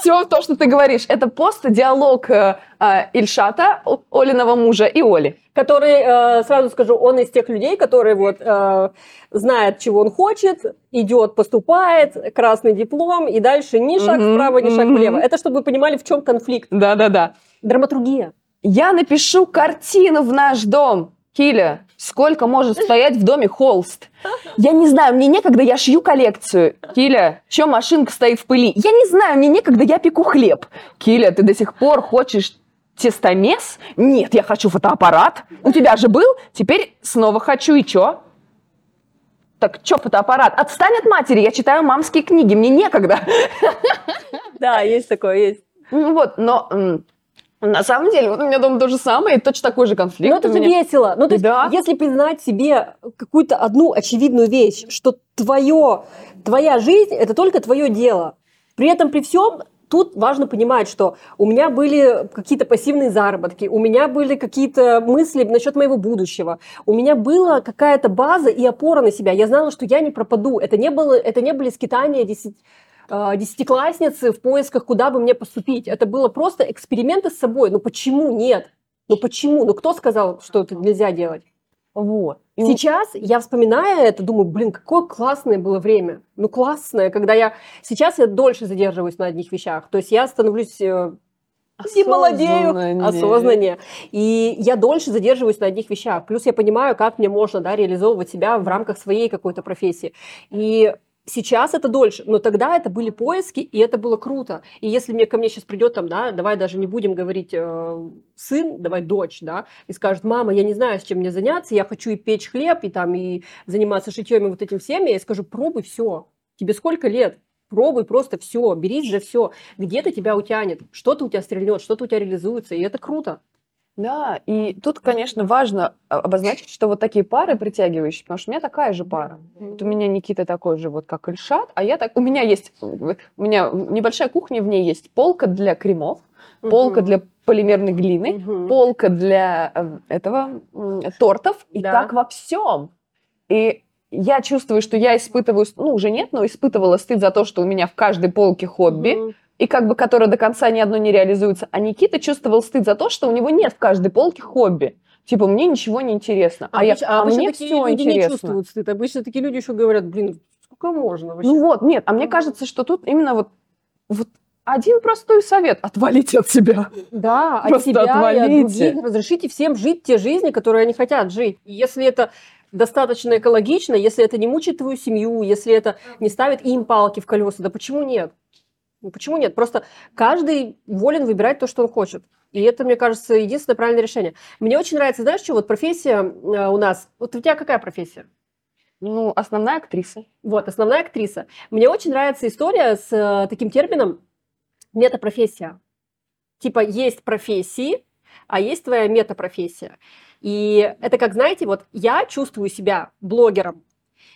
Все, то, что ты говоришь, это пост, диалог э, э, Ильшата, Олиного мужа и Оли.
Который, э, сразу скажу, он из тех людей, которые вот э, знает, чего он хочет, идет, поступает, красный диплом, и дальше ни шаг
Мгм,
вправо, ни шаг влево. Это чтобы вы понимали, в чем конфликт.
Да-да-да.
Драматургия.
Я напишу картину в наш дом. Киля, сколько может стоять в доме холст? Я не знаю, мне некогда, я шью коллекцию. Киля, чё машинка стоит в пыли? Я не знаю, мне некогда, я пеку хлеб. Киля, ты до сих пор хочешь тестомес? Нет, я хочу фотоаппарат. У тебя же был, теперь снова хочу, и чё? Так чё фотоаппарат? Отстань от матери, я читаю мамские книги, мне некогда.
Да, есть такое, есть.
Ну вот, но на самом деле, вот у меня дома то же самое, и точно такой же конфликт.
Но это
у
же
меня.
весело. Ну, то есть,
Да.
если признать себе какую-то одну очевидную вещь, что твое, твоя жизнь – это только твое дело. При этом, при всем, тут важно понимать, что у меня были какие-то пассивные заработки, у меня были какие-то мысли насчет моего будущего, у меня была какая-то база и опора на себя. Я знала, что я не пропаду. Это не, было, это не были скитания десять- э, десятиклассницы в поисках, куда бы мне поступить. Это было просто эксперименты с собой. Ну почему нет? Ну почему? Ну кто сказал, что это нельзя делать?
Вот. И
Сейчас я вспоминаю это, думаю, блин, какое классное было время. Ну классное, когда я... Сейчас я дольше задерживаюсь на одних вещах. То есть я становлюсь... э, И молодею
осознаннее.
И я дольше задерживаюсь на одних вещах. Плюс я понимаю, как мне можно да, реализовывать себя в рамках своей какой-то профессии. И сейчас это дольше, но тогда это были поиски, и это было круто. И если мне ко мне сейчас придет там, да, давай даже не будем говорить э, сын, давай дочь, да, и скажет, мама, я не знаю, с чем мне заняться, я хочу и печь хлеб, и там, и заниматься шитьем, и вот этим всем, я ей скажу, пробуй все. Тебе сколько лет? Пробуй просто все, берись за все. Где-то тебя утянет, что-то у тебя стрельнет, что-то у тебя реализуется, и это круто.
Да, и тут, конечно, важно а, обозначить, что вот такие пары притягивающие, потому что у меня такая же пара. Вот у меня Никита такой же, вот как Ильшат, а я так... У меня есть... У меня небольшая кухня, в ней есть полка для кремов, полка для полимерной глины, полка для э, этого тортов, и
Да.
так во всем. И я чувствую, что я испытываю, ну, уже нет, но испытывала стыд за то, что у меня в каждой полке хобби. И как бы которое до конца ни одно не реализуется. А Никита чувствовал стыд за то, что у него нет в каждой полке хобби. Типа, мне ничего не интересно. А, я,
обычно-
а
обычно
мне
такие
все
люди не
интересно.
чувствуют стыд. Обычно такие люди еще говорят, блин, сколько можно вообще?
Ну вот, нет, а мне кажется, что тут именно вот, вот один простой совет. Отвалите от себя.
Да, от
Просто
себя и от
отвалите.
других. Разрешите всем жить те жизни, которые они хотят жить. И если это достаточно экологично, если это не мучает твою семью, если это не ставит им палки в колеса, да почему нет? Ну, почему нет? Просто каждый волен выбирать то, что он хочет. И это, мне кажется, единственное правильное решение. Мне очень нравится, знаешь, что вот профессия э, у нас... Вот у тебя какая профессия?
Ну, основная актриса.
Вот, основная актриса. Мне очень нравится история с э, таким термином метапрофессия. Типа есть профессии, а есть твоя метапрофессия. И это как, знаете, вот я чувствую себя блогером.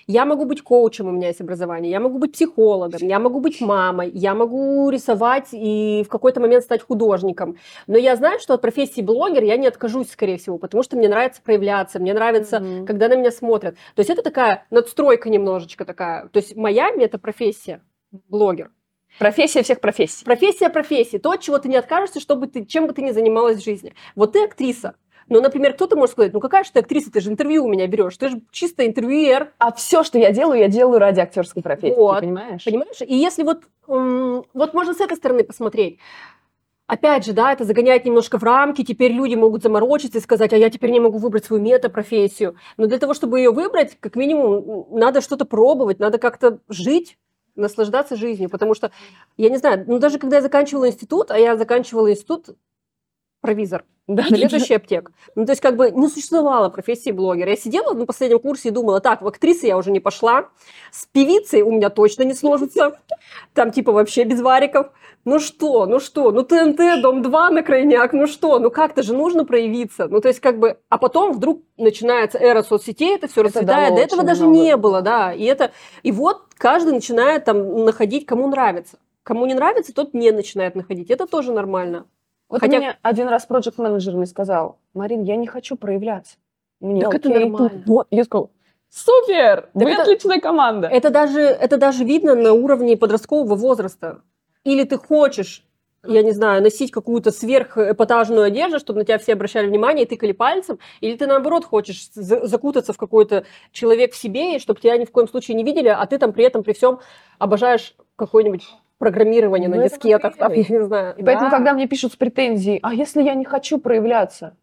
Я могу быть коучем, у меня есть образование, я могу быть психологом, я могу быть мамой, я могу рисовать и в какой-то момент стать художником. Но я знаю, что от профессии блогер я не откажусь, скорее всего, потому что мне нравится проявляться, мне нравится
Мгм.
когда на меня смотрят. То есть это такая надстройка немножечко такая. То есть моя метапрофессия – блогер.
Профессия всех профессий.
Профессия профессии. То, от чего ты не откажешься, чтобы ты, чем бы ты ни занималась в жизни. Вот ты актриса. Но, например, кто-то может сказать, ну какая же ты актриса, ты же интервью у меня берешь, ты же чисто интервьюер,
А все, что я делаю, я делаю ради актерской профессии,
Вот.
понимаешь?
понимаешь? И если вот, вот можно с этой стороны посмотреть, Опять же, да, это загоняет немножко в рамки, теперь люди могут заморочиться и сказать, а я теперь не могу выбрать свою метапрофессию. Но для того, чтобы ее выбрать, как минимум, надо что-то пробовать, надо как-то жить, наслаждаться жизнью. Потому что, я не знаю, ну даже когда я заканчивала институт, а я заканчивала институт провизор,
Да,
заведующий аптек. Ну, то есть, как бы не существовало профессии блогера. Я сидела на последнем курсе и думала, так, в актрисы я уже не пошла, с певицей у меня точно не сложится, там типа вообще без вариков. Ну что, ну что, ну ТНТ, Дом-2 на крайняк, ну что, ну как-то же нужно проявиться. Ну, то есть, как бы, а потом вдруг начинается эра соцсетей, это все расцветает. До этого даже
много.
не было, да. И это, и вот каждый начинает там находить, кому нравится. Кому не нравится, тот не начинает находить. Это тоже нормально.
Вот
Хотя-
мне один раз проект менеджер мне сказал, Марин, я не хочу проявляться. Мне
Так это
окей,
нормально.
тут вот. Я сказала, супер, вы
это-
отличная команда.
Это даже, это даже видно на уровне подросткового возраста. Или ты хочешь, я не знаю, носить какую-то сверхэпатажную одежду, чтобы на тебя все обращали внимание и тыкали пальцем, или ты наоборот хочешь за- закутаться в какой-то человек в себе, и чтобы тебя ни в коем случае не видели, а ты там при этом при всем обожаешь какое-нибудь программирование
Ну,
на дискетах, там, я не знаю.
И поэтому,
Да.
когда мне пишут с претензией, а если я не хочу проявляться?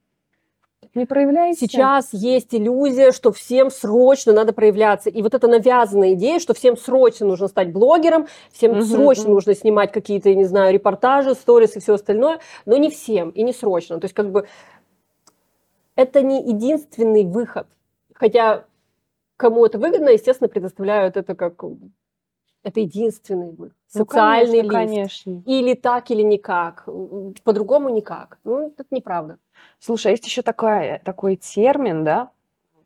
Не проявляйся.
Сейчас есть иллюзия, что всем срочно надо проявляться. И вот эта навязанная идея, что всем срочно нужно стать блогером, всем
Мгм,
срочно
мгм.
нужно снимать какие-то, я не знаю, репортажи, сторис и все остальное. Но не всем и не срочно. То есть как бы это не единственный выход. Хотя кому это выгодно, естественно, предоставляют это как это единственный выход.
Ну,
Социальный
конечно,
лифт.
конечно.
Или так, или никак. По-другому никак. Ну, это неправда.
Слушай, а есть еще такой, такой термин, да,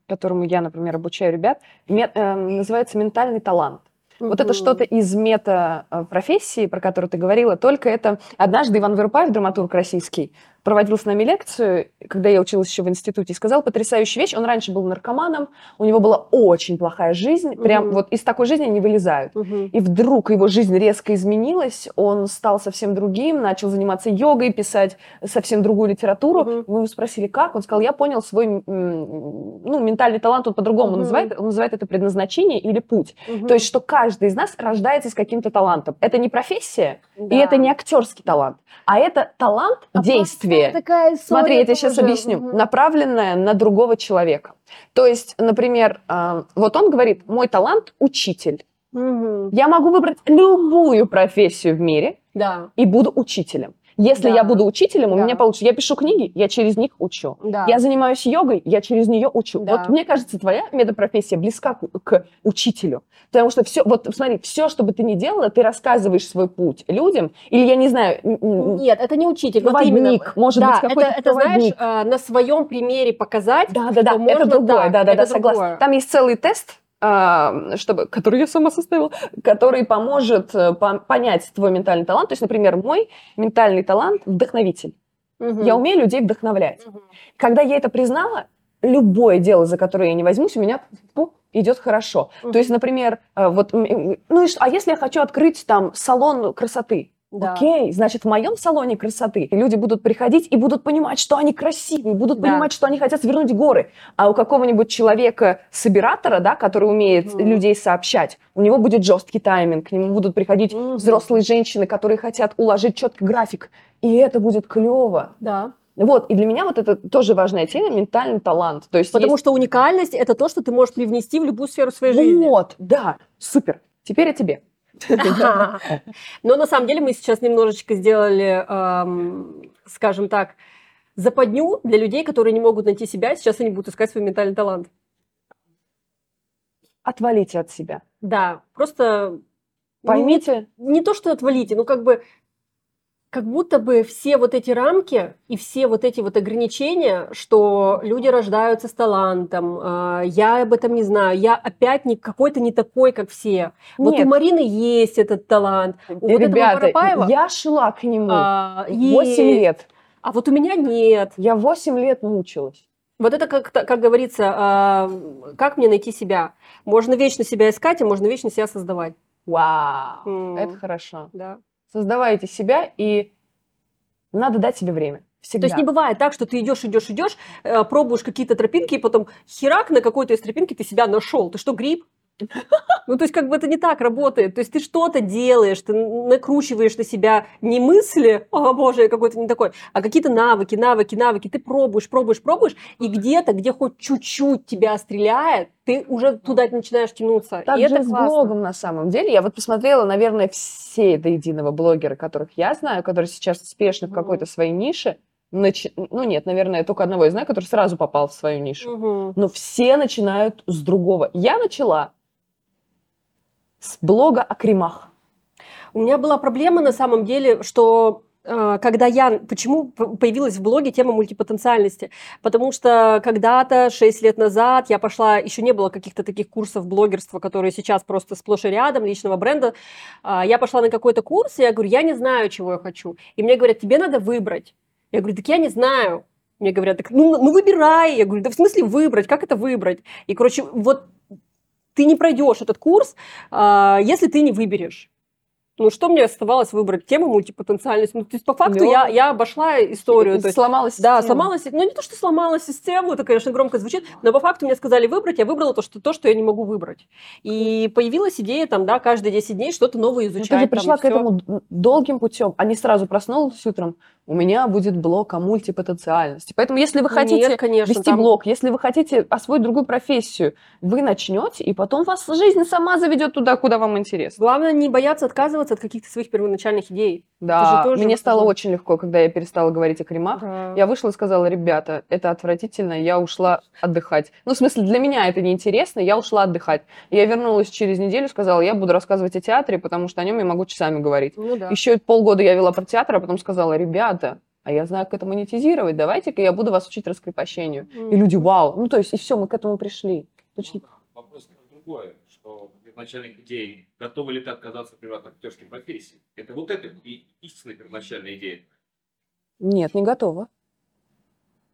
которому я, например, обучаю ребят, ме- э, называется ментальный талант. Вот это что-то из мета-профессии, про которую ты говорила, только это... Однажды Иван Верупаев, драматург российский, проводил с нами лекцию, когда я училась еще в институте, и сказал потрясающую вещь. Он раньше был наркоманом, у него была очень плохая жизнь, прям
Мгм.
вот из такой жизни они вылезают.
Мгм.
И вдруг его жизнь резко изменилась, он стал совсем другим, начал заниматься йогой, писать совсем другую литературу.
Мгм.
Мы его спросили, как? Он сказал, я понял свой ну, ментальный талант, он по-другому
Мгм.
называет, он называет это предназначение или путь.
Мгм.
То есть, что каждый из нас рождается с каким-то талантом. Это не профессия, и
Да.
это не актерский талант, а это талант действия.
Такая
Смотри, я тебе сейчас объясню. Направленная на другого человека. То есть, например, а, вот он говорит, мой талант – учитель. Я могу выбрать любую профессию в мире
Да,
и буду учителем. Если
Да.
я буду учителем, у
Да.
меня получится. Я пишу книги, я через них учу.
да.
Я занимаюсь йогой, я через нее учу.
Да.
Вот мне кажется, твоя метапрофессия близка к, к учителю. Потому что все, вот смотри, все, что бы ты ни делала, ты рассказываешь свой путь людям, или я не знаю,
Нет, это не учитель. Вот именно.
может
да,
быть, какой-то
это, это знаешь, э, на своем примере показать.
Да, да, да, это другое, да, да, да, согласна. Там есть целый тест, а, чтобы, который я сама составила, который поможет э, по- понять твой ментальный талант. То есть, например, мой ментальный талант – вдохновитель.
Мгм.
Я умею людей вдохновлять.
Мгм.
Когда я это признала, любое дело, за которое я не возьмусь, у меня фу, идет хорошо.
Мгм.
То есть, например, э, вот, ну и что, а если я хочу открыть там салон красоты?
Да.
Окей, значит, в моем салоне красоты люди будут приходить и будут понимать, что они красивые, будут
Да.
понимать, что они хотят свернуть горы. А у какого-нибудь человека-собиратора, да, который умеет
Мгм.
людей сообщать, у него будет жесткий тайминг, к нему будут приходить
Мгм.
взрослые женщины, которые хотят уложить четкий график. И это будет клево.
Да.
Вот, и для меня вот это тоже важная тема, ментальный талант. То есть
Потому
есть-
что уникальность это то, что ты можешь привнести в любую сферу своей жизни.
Вот, да, супер. Теперь о тебе.
Но на самом деле мы сейчас немножечко сделали, скажем так, западню для людей, которые не могут найти себя, сейчас они будут искать свой ментальный талант.
Отвалите от себя.
Да, просто не-
Поймите,
не то, что отвалите, но как бы как будто бы все вот эти рамки и все вот эти вот ограничения, что люди рождаются с талантом, а, я об этом не знаю, я опять не какой-то не такой, как все. Вот
Нет.
у Марины есть этот талант, у вот
ребята,
Воропаева,
я шла к нему
а,
8
есть,
лет.
а вот у меня нет.
Я 8 лет мучилась.
Вот это, как, как говорится, а, как мне найти себя? Можно вечно себя искать, а можно вечно себя создавать.
Вау,
М,
это хорошо.
да.
Создавайте себя, и надо дать себе время. Всегда.
То есть не бывает так, что ты идешь, идешь, идешь, э, пробуешь какие-то тропинки, и потом херак на какой-то из тропинки ты себя нашел. Ты что, гриб? Ну, то есть, как бы это не так работает. То есть, ты что-то делаешь, ты накручиваешь на себя не мысли, о боже, какой-то не такой, а какие-то навыки, навыки, навыки. Ты пробуешь, пробуешь, пробуешь, и где-то, где хоть чуть-чуть тебя стреляет, ты уже туда начинаешь тянуться.
Так
и
же
это
с
классно.
блогом на самом деле. Я вот посмотрела, наверное, все до единого блогера, которых я знаю, которые сейчас успешны в
Мгм.
какой-то своей нише. начи- Ну нет, наверное, я только одного я знаю, который сразу попал в свою нишу.
Мгм.
Но все начинают с другого. Я начала с блога о кремах.
У меня была проблема на самом деле, что а, когда я... Почему появилась в блоге тема мультипотенциальности? Потому что когда-то, 6 лет назад, я пошла... Еще не было каких-то таких курсов блогерства, которые сейчас просто сплошь и рядом, личного бренда. А, я пошла на какой-то курс, и я говорю, я не знаю, чего я хочу. И мне говорят, тебе надо выбрать. Я говорю, так я не знаю. Мне говорят, так, ну, ну выбирай. Я говорю, да в смысле выбрать? Как это выбрать? И, короче, вот ты не пройдешь этот курс, а, если ты не выберешь. Ну, что мне оставалось выбрать? Тему мультипотенциальность. Ну, то есть, по факту, я, я обошла историю. То есть,
сломала систему.
Да, сломала Ну, не то, что сломала систему, это, конечно, громко звучит, но по факту мне сказали выбрать, я выбрала то, что, то, что я не могу выбрать. И появилась идея, там, да, каждые 10 дней что-то новое изучать.
Но ты же пришла к этому долгим путем, а не сразу проснулась утром, у меня будет блок о мультипотенциальности. Поэтому, если вы хотите Нет, конечно, вести там... блог, если вы хотите освоить другую профессию, вы начнете, и потом вас жизнь сама заведет туда, куда вам интересно.
Главное не бояться отказываться от каких-то своих первоначальных идей.
Да, мне стало очень легко, когда я перестала говорить о кремах. Да. Я вышла и сказала, ребята, это отвратительно, я ушла отдыхать. Ну, в смысле, для меня это неинтересно, я ушла отдыхать. Я вернулась через неделю, сказала, я буду рассказывать о театре, потому что о нем я могу часами говорить. Ну, да. Еще полгода я вела про театр, а потом сказала, ребята, ребята, а я знаю, как это монетизировать, давайте-ка я буду вас учить раскрепощению. Mm. И люди, вау, ну то есть, и все, мы к этому пришли.
Точно. Вопрос другой, что первоначальных идей, готовы ли ты отказаться, например, от актерской профессии? Это вот это и истинная первоначальная идея.
Нет, не готова.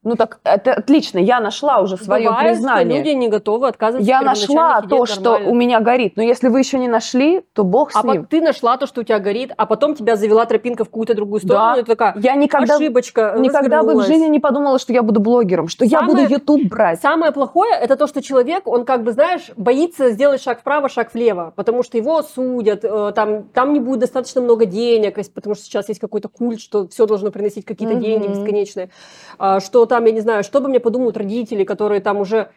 Ну так это отлично, я нашла уже свое Бывает, признание.
Что люди не готовы отказываться.
Я нашла то, что у меня горит, но если вы еще не нашли, то бог с
а
ним.
А ты нашла то, что у тебя горит, а потом тебя завела тропинка в какую-то другую сторону,
да.
и такая
я никогда,
ошибочка.
Никогда бы в жизни не подумала, что я буду блогером, что самое, я буду YouTube брать.
Самое плохое это то, что человек, он как бы знаешь, боится сделать шаг вправо, шаг влево, потому что его судят, э, там там не будет достаточно много денег, потому что сейчас есть какой-то культ, что все должно приносить какие-то mm-hmm. деньги бесконечные, а, что там я не знаю, чтобы мне подумают родители, которые там уже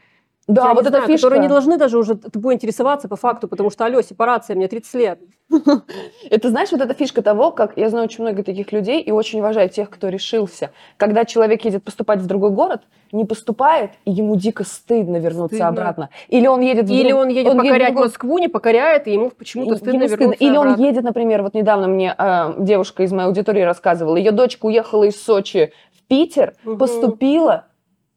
да, я вот эта знаю, фишка.
Которые не должны даже уже тобой интересоваться по факту, потому что, алло, сепарация, мне 30 лет.
Это, знаешь, вот эта фишка того, как я знаю очень много таких людей и очень уважаю тех, кто решился. Когда человек едет поступать в другой город, не поступает, и ему дико стыдно вернуться стыдно. обратно. Или он едет...
Или он едет он покорять едет Москву, не покоряет, и ему почему-то стыдно вернуться стыдно.
Или он едет, например, вот недавно мне э, девушка из моей аудитории рассказывала, ее дочка уехала из Сочи в Питер, угу. поступила,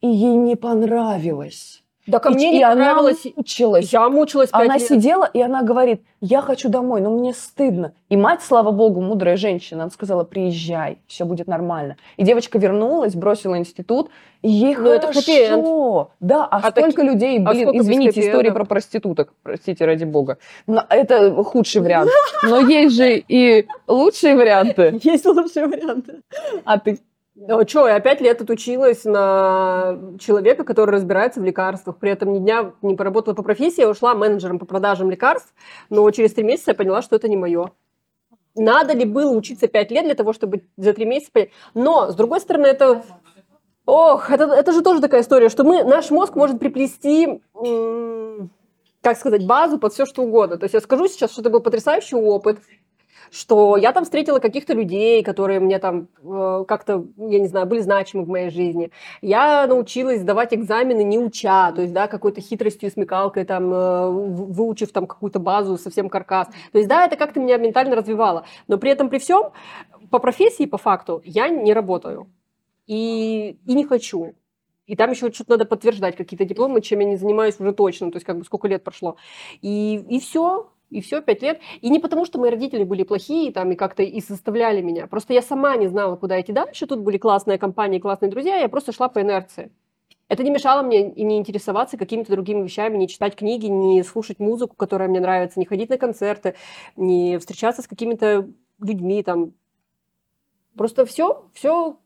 и ей не понравилось.
Да ко мне и, не понравилось.
Она мучилась.
Я мучилась
Она
лет.
сидела, и она говорит, я хочу домой, но мне стыдно. И мать, слава богу, мудрая женщина, она сказала, приезжай, все будет нормально. И девочка вернулась, бросила институт, и ей но ну, хорошо. Это да, а, а сколько таки... людей, блин, а извините, истории про проституток, простите, ради бога. Но это худший вариант. Но есть же и лучшие варианты.
Есть лучшие варианты.
А ты
что, я пять лет отучилась на человека, который разбирается в лекарствах. При этом ни дня не поработала по профессии, я ушла менеджером по продажам лекарств, но через три месяца я поняла, что это не мое. Надо ли было учиться пять лет для того, чтобы за три месяца? Но, с другой стороны, это... Ох, это, это же тоже такая история, что мы, наш мозг может приплести, как сказать, базу под все, что угодно. То есть я скажу сейчас, что это был потрясающий опыт, что я там встретила каких-то людей, которые мне там э, как-то, я не знаю, были значимы в моей жизни. Я научилась сдавать экзамены не уча, то есть, да, какой-то хитростью смекалкой, там, э, выучив там какую-то базу, совсем каркас. То есть, да, это как-то меня ментально развивало. Но при этом, при всем, по профессии, по факту, я не работаю. И, и не хочу. И там еще что-то надо подтверждать, какие-то дипломы, чем я не занимаюсь уже точно, то есть как бы сколько лет прошло. И, и все, и все, пять лет. И не потому, что мои родители были плохие там и как-то и составляли меня. Просто я сама не знала, куда идти дальше. Тут были классные компании, классные друзья, я просто шла по инерции. Это не мешало мне и не интересоваться какими-то другими вещами, не читать книги, не слушать музыку, которая мне нравится, не ходить на концерты, не встречаться с какими-то людьми там. Просто все, все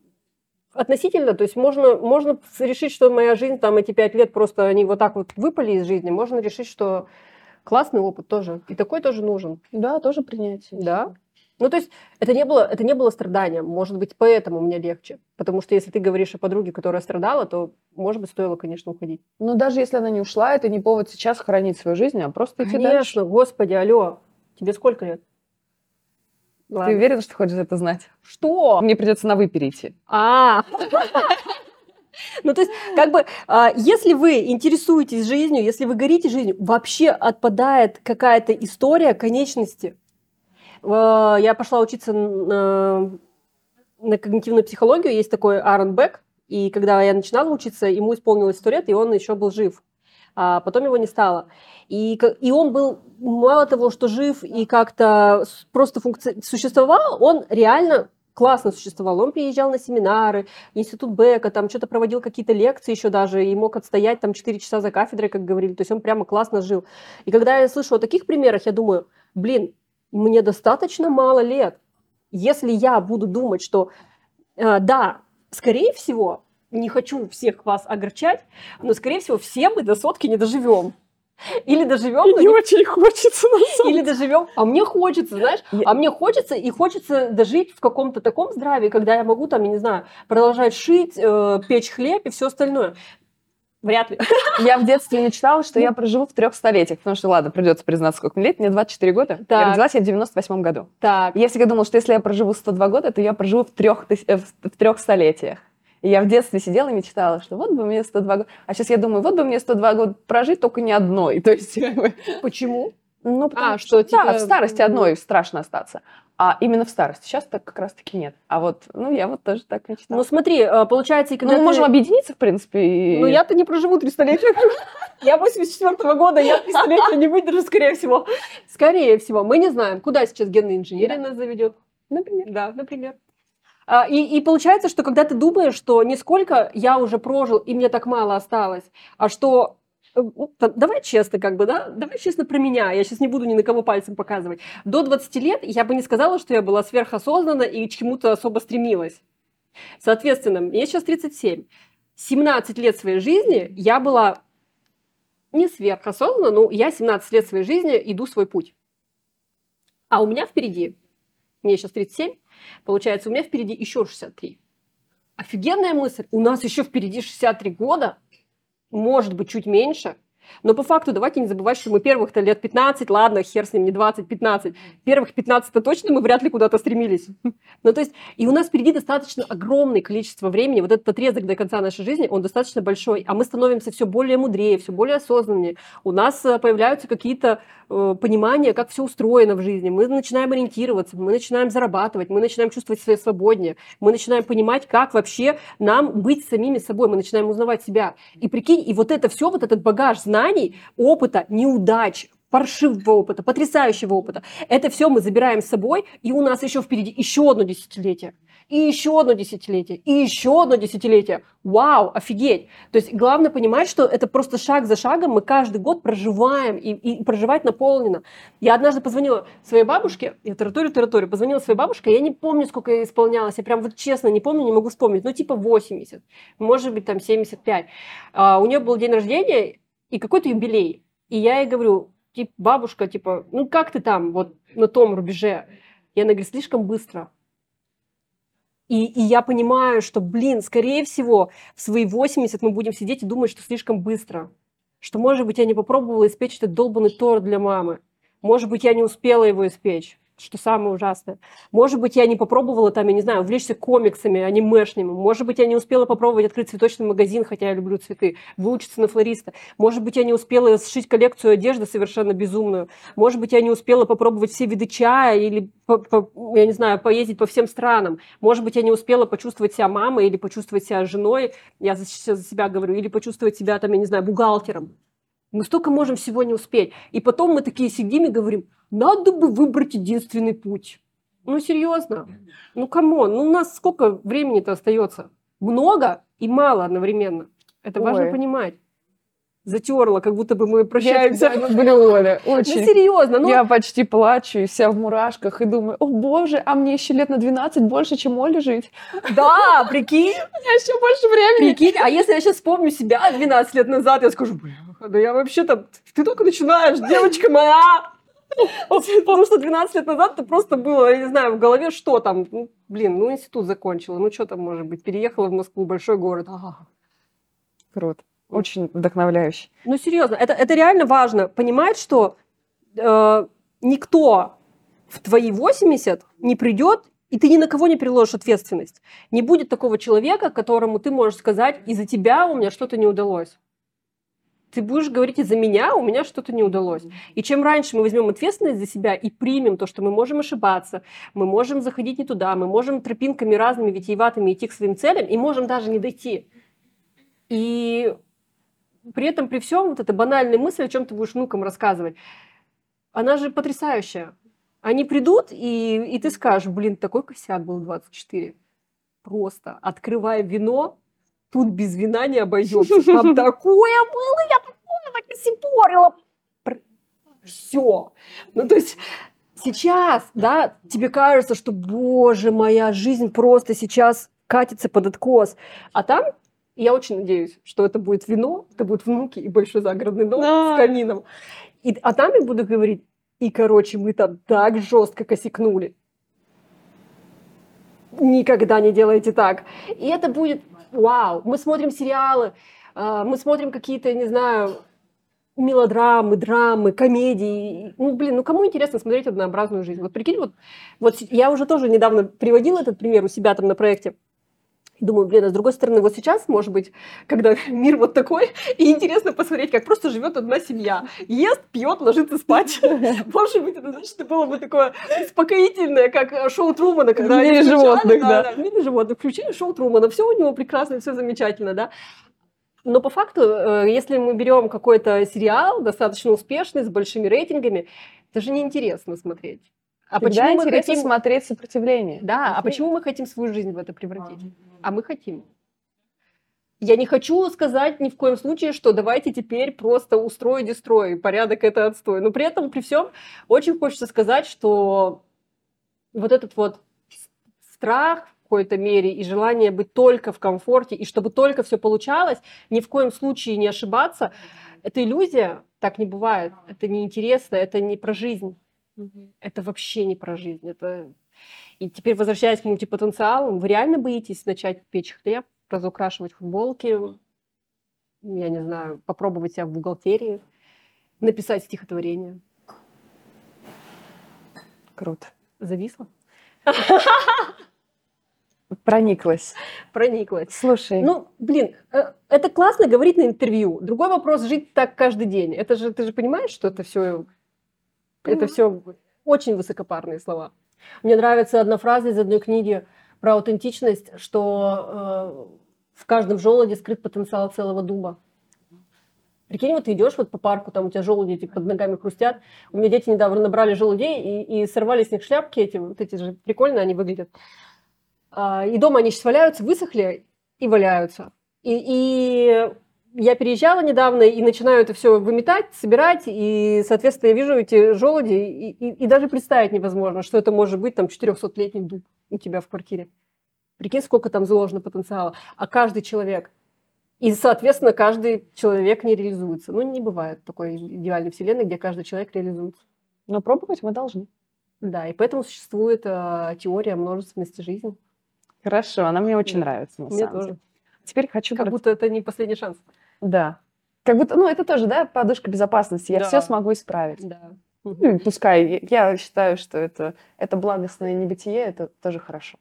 относительно, то есть можно, можно решить, что моя жизнь, там эти пять лет просто они вот так вот выпали из жизни, можно решить, что Классный опыт тоже. И такой тоже нужен.
Да, тоже принятие.
Да. Ну, то есть это не, было, это не было страданием. Может быть, поэтому мне легче. Потому что если ты говоришь о подруге, которая страдала, то, может быть, стоило, конечно, уходить.
Но даже если она не ушла, это не повод сейчас хранить свою жизнь, а просто идти
конечно, дальше. господи, алло. Тебе сколько лет?
Ладно. Ты уверена, что хочешь это знать?
Что?
Мне придется на вы перейти.
А, Ну, то есть, как бы, а, если вы интересуетесь жизнью, если вы горите жизнью, вообще отпадает какая-то история конечности. А, я пошла учиться на когнитивную психологию есть такой Аарон Бек, и когда я начинала учиться, ему исполнилось 100 лет, и он еще был жив. А потом его не стало. И, и он был мало того, что жив и как-то просто функци- существовал, он реально классно существовал. Он приезжал на семинары, институт Бека, там что-то проводил какие-то лекции еще даже, и мог отстоять там 4 часа за кафедрой, как говорили. То есть он прямо классно жил. И когда я слышу о таких примерах, я думаю, блин, мне достаточно мало лет. Если я буду думать, что э, да, скорее всего, не хочу всех вас огорчать, но, скорее всего, все мы до сотки не доживем. Или доживем, но
Не
не-
очень хочется, на самом
или доживем, а мне хочется, знаешь,
Я-
а мне хочется, и хочется дожить в каком-то таком здравии, когда я могу там, я не знаю, продолжать шить, э, печь хлеб и все остальное. Вряд ли.
Я в детстве мечтала, что я проживу в трех столетиях, потому что, ладно, придется признаться, сколько мне лет, мне 24 года.
Так.
Я родилась я в 98 году.
Так,
Я всегда думала, что если я проживу 102 года, то я проживу в трех, в трех столетиях. И я в детстве сидела и мечтала, что вот бы мне 102 года. А сейчас я думаю, вот бы мне 102 года прожить, только не одной. То есть,
почему?
ну, потому
А, что,
да,
типа,
в старости одной страшно остаться. А именно в старости. Сейчас так как раз-таки нет. А вот, ну, я вот тоже так мечтала.
Ну смотри, э, получается, когда
Ну, мы
ты-
можем объединиться, в принципе. и-
Ну, я-то не проживу 300 лет. Я 84 года, я 300 лет не выдержу, скорее всего. Скорее всего. Мы не знаем, куда сейчас генная инженерия нас заведет.
Например.
Да, например. А, И, и получается, что когда ты думаешь, что не сколько я уже прожил, и мне так мало осталось, а что э, ну, давай честно, как бы, да, давай честно про меня, я сейчас не буду ни на кого пальцем показывать. До 20 лет я бы не сказала, что я была сверхосознанна и к чему-то особо стремилась. Соответственно, мне сейчас 37. 17 лет своей жизни я была не сверхосознанна, но я 17 лет своей жизни иду свой путь. А у меня впереди, мне сейчас 37, Получается, у меня впереди еще 63. Офигенная мысль. У нас еще впереди 63 года. Может быть, чуть меньше. Но по факту давайте не забывать, что мы первых-то лет 15, ладно, хер с ним, не 20, 15. Первых 15-то точно мы вряд ли куда-то стремились. Ну, то есть, и у нас впереди достаточно огромное количество времени. Вот этот отрезок до конца нашей жизни, он достаточно большой. А мы становимся все более мудрее, все более осознаннее. У нас э, появляются какие-то э, понимания, как все устроено в жизни. Мы начинаем ориентироваться, мы начинаем зарабатывать, мы начинаем чувствовать себя свободнее, мы начинаем понимать, как вообще нам быть самими собой, мы начинаем узнавать себя. И прикинь, и вот это все, вот этот багаж знаний, опыта, неудач, паршивого опыта, потрясающего опыта, это все мы забираем с собой, и у нас еще впереди еще одно десятилетие. И еще одно десятилетие, и еще одно десятилетие. Вау, офигеть. То есть главное понимать, что это просто шаг за шагом мы каждый год проживаем и, и проживать наполнено. Я однажды позвонила своей бабушке, я тараторю, тараторю, позвонила своей бабушке, я не помню, сколько ей исполнялось, я прям вот честно не помню, не могу вспомнить, ну типа 80, может быть там 75. А, у нее был день рождения и какой-то юбилей. И я ей говорю, типа, бабушка, типа, ну как ты там вот на том рубеже? И она говорит, слишком быстро. И, и я понимаю, что, блин, скорее всего, в свои 80 мы будем сидеть и думать, что слишком быстро. Что, может быть, я не попробовала испечь этот долбанный торт для мамы. Может быть, я не успела его испечь, что самое ужасное. Может быть, я не попробовала там, я не знаю, увлечься комиксами, анимешными. Может быть, я не успела попробовать открыть цветочный магазин, хотя я люблю цветы, выучиться на флориста. Может быть, я не успела сшить коллекцию одежды совершенно безумную. Может быть, я не успела попробовать все виды чая или, по- по- я не знаю, поездить по всем странам. Может быть, я не успела почувствовать себя мамой или почувствовать себя женой, я за, за себя говорю, или почувствовать себя, там, я не знаю, бухгалтером. Мы столько можем всего не успеть. И потом мы такие сидим и говорим, надо бы выбрать единственный путь. Ну, серьезно? Ну, come on, ну, у нас сколько времени-то остается? Много и мало одновременно. Это важно
Ой.
понимать. Затерла, как будто бы мы прощаемся.
Я люблю, Оля,
Ну,
очень.
серьезно, ну,
Я почти плачу и вся в мурашках и думаю, о боже, а мне еще лет на 12 больше, чем Оле жить.
да, прикинь,
У меня еще больше времени.
прикинь. А если я сейчас вспомню себя 12 лет назад, я скажу, бля, да я вообще-то, ты только начинаешь, девочка моя. Потому что 12 лет назад ты просто было, я не знаю, в голове что там, ну, блин, ну институт закончила, ну что там может быть, переехала в Москву, большой город. Ага.
Круто. Очень вдохновляюще.
Ну, серьезно, это, это реально важно. Понимать, что э, никто в твои 80 не придет, и ты ни на кого не переложишь ответственность. Не будет такого человека, которому ты можешь сказать, из-за тебя у меня что-то не удалось. Ты будешь говорить из-за меня, у меня что-то не удалось. И чем раньше мы возьмем ответственность за себя и примем то, что мы можем ошибаться, мы можем заходить не туда, мы можем тропинками разными витиеватыми идти к своим целям и можем даже не дойти. И при этом, при всем, вот эта банальная мысль, о чем ты будешь внукам рассказывать, она же потрясающая. Они придут, и, и ты скажешь, блин, такой косяк был 24. Просто открывая вино, тут без вина не обойдется. Там такое было, я такое накосипорила. Все. Ну, то есть сейчас, да, тебе кажется, что, боже, моя жизнь просто сейчас катится под откос. А там я очень надеюсь, что это будет вино, это будут внуки и большой загородный дом
Да.
с камином. И, а там я буду говорить, и, короче, мы там так жестко косякнули. Никогда не делайте так. И это будет вау. Мы смотрим сериалы, а, мы смотрим какие-то, не знаю, мелодрамы, драмы, комедии. Ну, блин, ну кому интересно смотреть однообразную жизнь? Вот прикинь, вот, вот я уже тоже недавно приводила этот пример у себя там на проекте. Думаю, блин, а с другой стороны, вот сейчас, может быть, когда мир вот такой, и интересно посмотреть, как просто живет одна семья. Ест, пьет, ложится спать. Может быть, это значит, было бы такое успокоительное, как шоу Трумана, когда
В мире животных, да.
в мире животных. Включили шоу Трумана, все у него прекрасно, все замечательно, да. Но по факту, э, если мы берем какой-то сериал достаточно успешный, с большими рейтингами, это же неинтересно смотреть. А
Всегда
почему мы хотим...
смотреть сопротивление.
Да, а почему мы хотим свою жизнь в это превратить? А мы хотим. Я не хочу сказать ни в коем случае, что давайте теперь просто устрой дестрой, порядок это отстой. Но при этом, при всем, очень хочется сказать, что вот этот вот страх в какой-то мере и желание быть только в комфорте, и чтобы только все получалось, ни в коем случае не ошибаться, это иллюзия, так не бывает. Это неинтересно, это не про жизнь. Это вообще не про жизнь. Это... И теперь, возвращаясь к мультипотенциалу, вы реально боитесь начать печь хлеб, разукрашивать футболки, я не знаю, попробовать себя в бухгалтерии, написать стихотворение.
Круто.
Зависла?
Прониклась.
Прониклась.
Слушай,
Ну, блин, э, это классно говорить на интервью. Другой вопрос жить так каждый день. Это же ты же понимаешь, что это все это все очень высокопарные слова. Мне нравится одна фраза из одной книги про аутентичность, что э, в каждом желуде скрыт потенциал целого дуба. Прикинь, вот ты идешь вот по парку, там у тебя желуди эти под ногами хрустят. У меня дети недавно набрали желудей и, и сорвали с них шляпки эти, вот эти же прикольно они выглядят. А, и дома они сейчас валяются, высохли и валяются. И, и я переезжала недавно и начинаю это все выметать, собирать, и, соответственно, я вижу эти желуди, и, и- и даже представить невозможно, что это может быть там 400-летний дуб у тебя в квартире. Прикинь, сколько там заложено потенциала. А каждый человек. И, соответственно, каждый человек не реализуется. Ну, не бывает такой идеальной вселенной, где каждый человек реализуется.
но пробовать мы должны.
Да, и поэтому существует э, теория множественности жизни.
Хорошо, она мне очень
Да.
нравится, на
Мне
самом
тоже.
деле. Теперь хочу...
Как будто это не последний шанс.
Да. Как будто, ну, это тоже, да, подушка безопасности. Я
Да.
все смогу исправить.
Да.
Ну, пускай. Я считаю, что это, это благостное небытие, это тоже хорошо.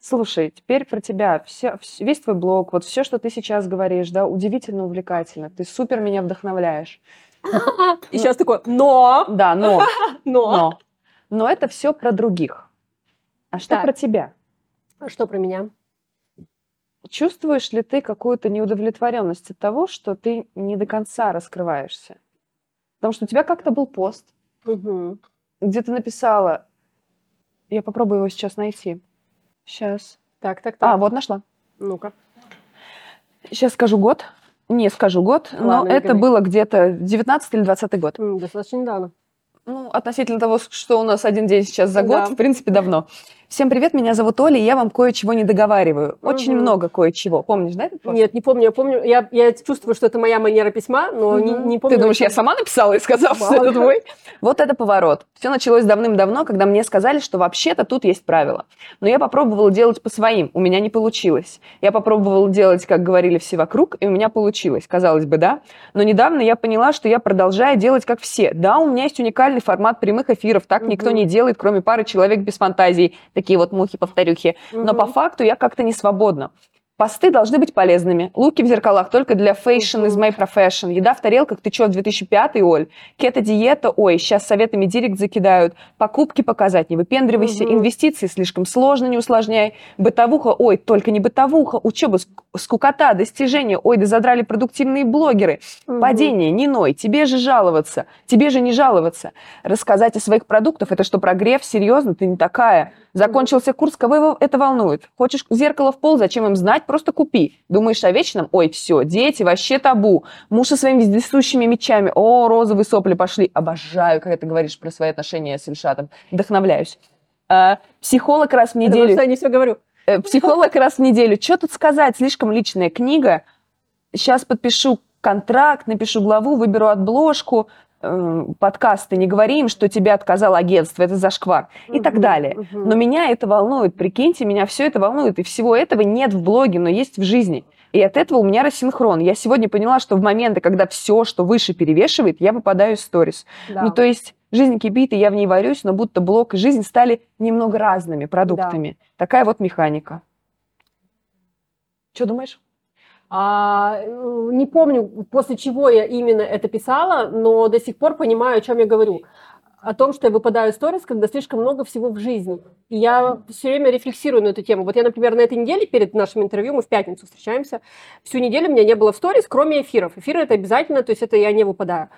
Слушай, теперь про тебя. Все, вс- весь твой блог, вот все, что ты сейчас говоришь, да, удивительно увлекательно. Ты супер меня вдохновляешь.
И сейчас такое, но,
Да, но,
но.
но, это все про других. А что про тебя?
А Что про меня?
Чувствуешь ли ты какую-то неудовлетворенность от того, что ты не до конца раскрываешься? Потому что у тебя как-то был пост,
Мгм.
где ты написала, я попробую его сейчас найти. Сейчас.
Так, так, так.
А, вот нашла.
Ну-ка.
Сейчас скажу год. Не скажу год, но
Ладно, не
это
говори.
было где-то 19 или 20 год.
Достаточно недавно.
Ну, относительно того, что у нас один день сейчас за год,
Да.
в принципе, давно. Всем привет, меня зовут Оля, и я вам кое-чего не договариваю. Очень
Мгм.
много кое-чего. Помнишь, да, этот пост?
Нет, не помню. Я помню, я, я чувствую, что это моя манера письма, но не,
Мгм.
не помню.
Ты думаешь, я сама написала и сказала, что
Мало
это
ли.
твой? Вот это поворот. Все началось давным-давно, когда мне сказали, что вообще-то тут есть правила. Но я попробовала делать по своим, у меня не получилось. Я попробовала делать, как говорили все вокруг, и у меня получилось. Казалось бы, да? Но недавно я поняла, что я продолжаю делать как все. Да, у меня есть уникальный формат прямых эфиров, так никто
Мгм.
не делает, кроме пары человек без фантазий. Такие вот мухи-повторюхи. Но
Мгм.
по факту я как-то не свободна. Посты должны быть полезными. Луки в зеркалах только для fashion is my profession. Еда в тарелках, ты чё, в 2005 Оль? Кето-диета, ой, сейчас советами директ закидают. Покупки показать, не выпендривайся.
Мгм.
Инвестиции слишком сложно, не усложняй. Бытовуха, ой, только не бытовуха. Учеба, ск- скукота, достижения. Ой, да задрали продуктивные блогеры. Падение, не ной, тебе же жаловаться, тебе же не жаловаться. Рассказать о своих продуктах, это что, прогрев? Серьезно, ты не такая. Закончился курс, кого это волнует? Хочешь зеркало в пол, зачем им знать? Просто купи. Думаешь о вечном? Ой, все, дети, вообще табу. Муж со своими вездесущими мечами. О, розовые сопли пошли. Обожаю, когда ты говоришь про свои отношения с Ильшатом. Вдохновляюсь. А, психолог раз в
Потому
неделю.
что я не все говорю.
Э, Психолог раз в неделю. Что тут сказать? Слишком личная книга. Сейчас подпишу контракт, напишу главу, выберу обложку. Э, Подкасты, не говори им, что тебе отказало агентство, это зашквар. И так далее.
мгм.
Но меня это волнует. Прикиньте, меня все это волнует. И всего этого нет в блоге, но есть в жизни. И от этого у меня рассинхрон. Я сегодня поняла, что в моменты, когда все, что выше перевешивает, я выпадаю из сторис.
Да.
Ну, то есть жизнь кипит, и я в ней варюсь, но будто блог и жизнь стали немного разными продуктами. Такая вот механика. Что думаешь?
А, э, не помню, после чего я именно это писала, но до сих пор понимаю, о чем я говорю. О том, что я выпадаю из сторис, когда слишком много всего в жизни. И я все время рефлексирую на эту тему. Вот я, например, на этой неделе перед нашим интервью, мы в пятницу встречаемся, всю неделю у меня не было в сторис, кроме эфиров. Эфиры это обязательно, то есть это я не выпадаю.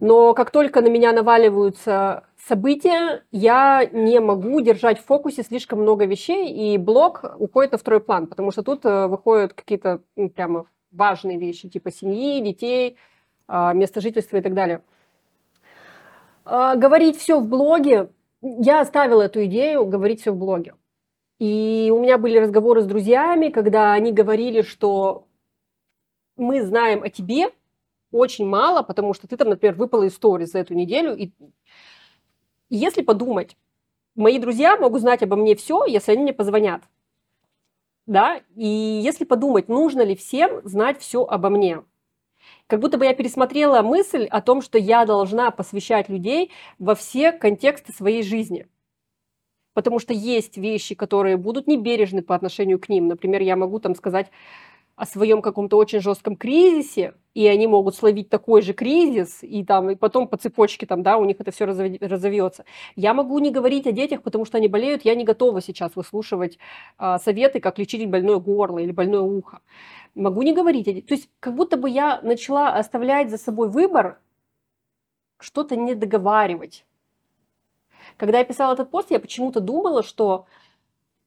Но как только на меня наваливаются события, я не могу держать в фокусе слишком много вещей, и блог уходит на второй план, потому что тут э, выходят какие-то ну, прямо важные вещи, типа семьи, детей, а, место жительства и так далее. А, Говорить все в блоге, я оставила эту идею говорить все в блоге. И у меня были разговоры с друзьями, когда они говорили, что мы знаем о тебе очень мало, потому что ты там, например, выпала из сторис за эту неделю. И и если подумать, мои друзья могут знать обо мне все, если они мне позвонят. Да? И если подумать, нужно ли всем знать все обо мне. Как будто бы я пересмотрела мысль о том, что я должна посвящать людей во все контексты своей жизни. Потому что есть вещи, которые будут небережны по отношению к ним. Например, я могу там сказать о своем каком-то очень жестком кризисе, и они могут словить такой же кризис, и там и потом по цепочке там, да, у них это все разовьется. Я могу не говорить о детях, потому что они болеют, я не готова сейчас выслушивать а, советы, как лечить больное горло или больное ухо. Могу не говорить о детях. То есть как будто бы я начала оставлять за собой выбор что-то не договаривать. Когда я писала этот пост, я почему-то думала, что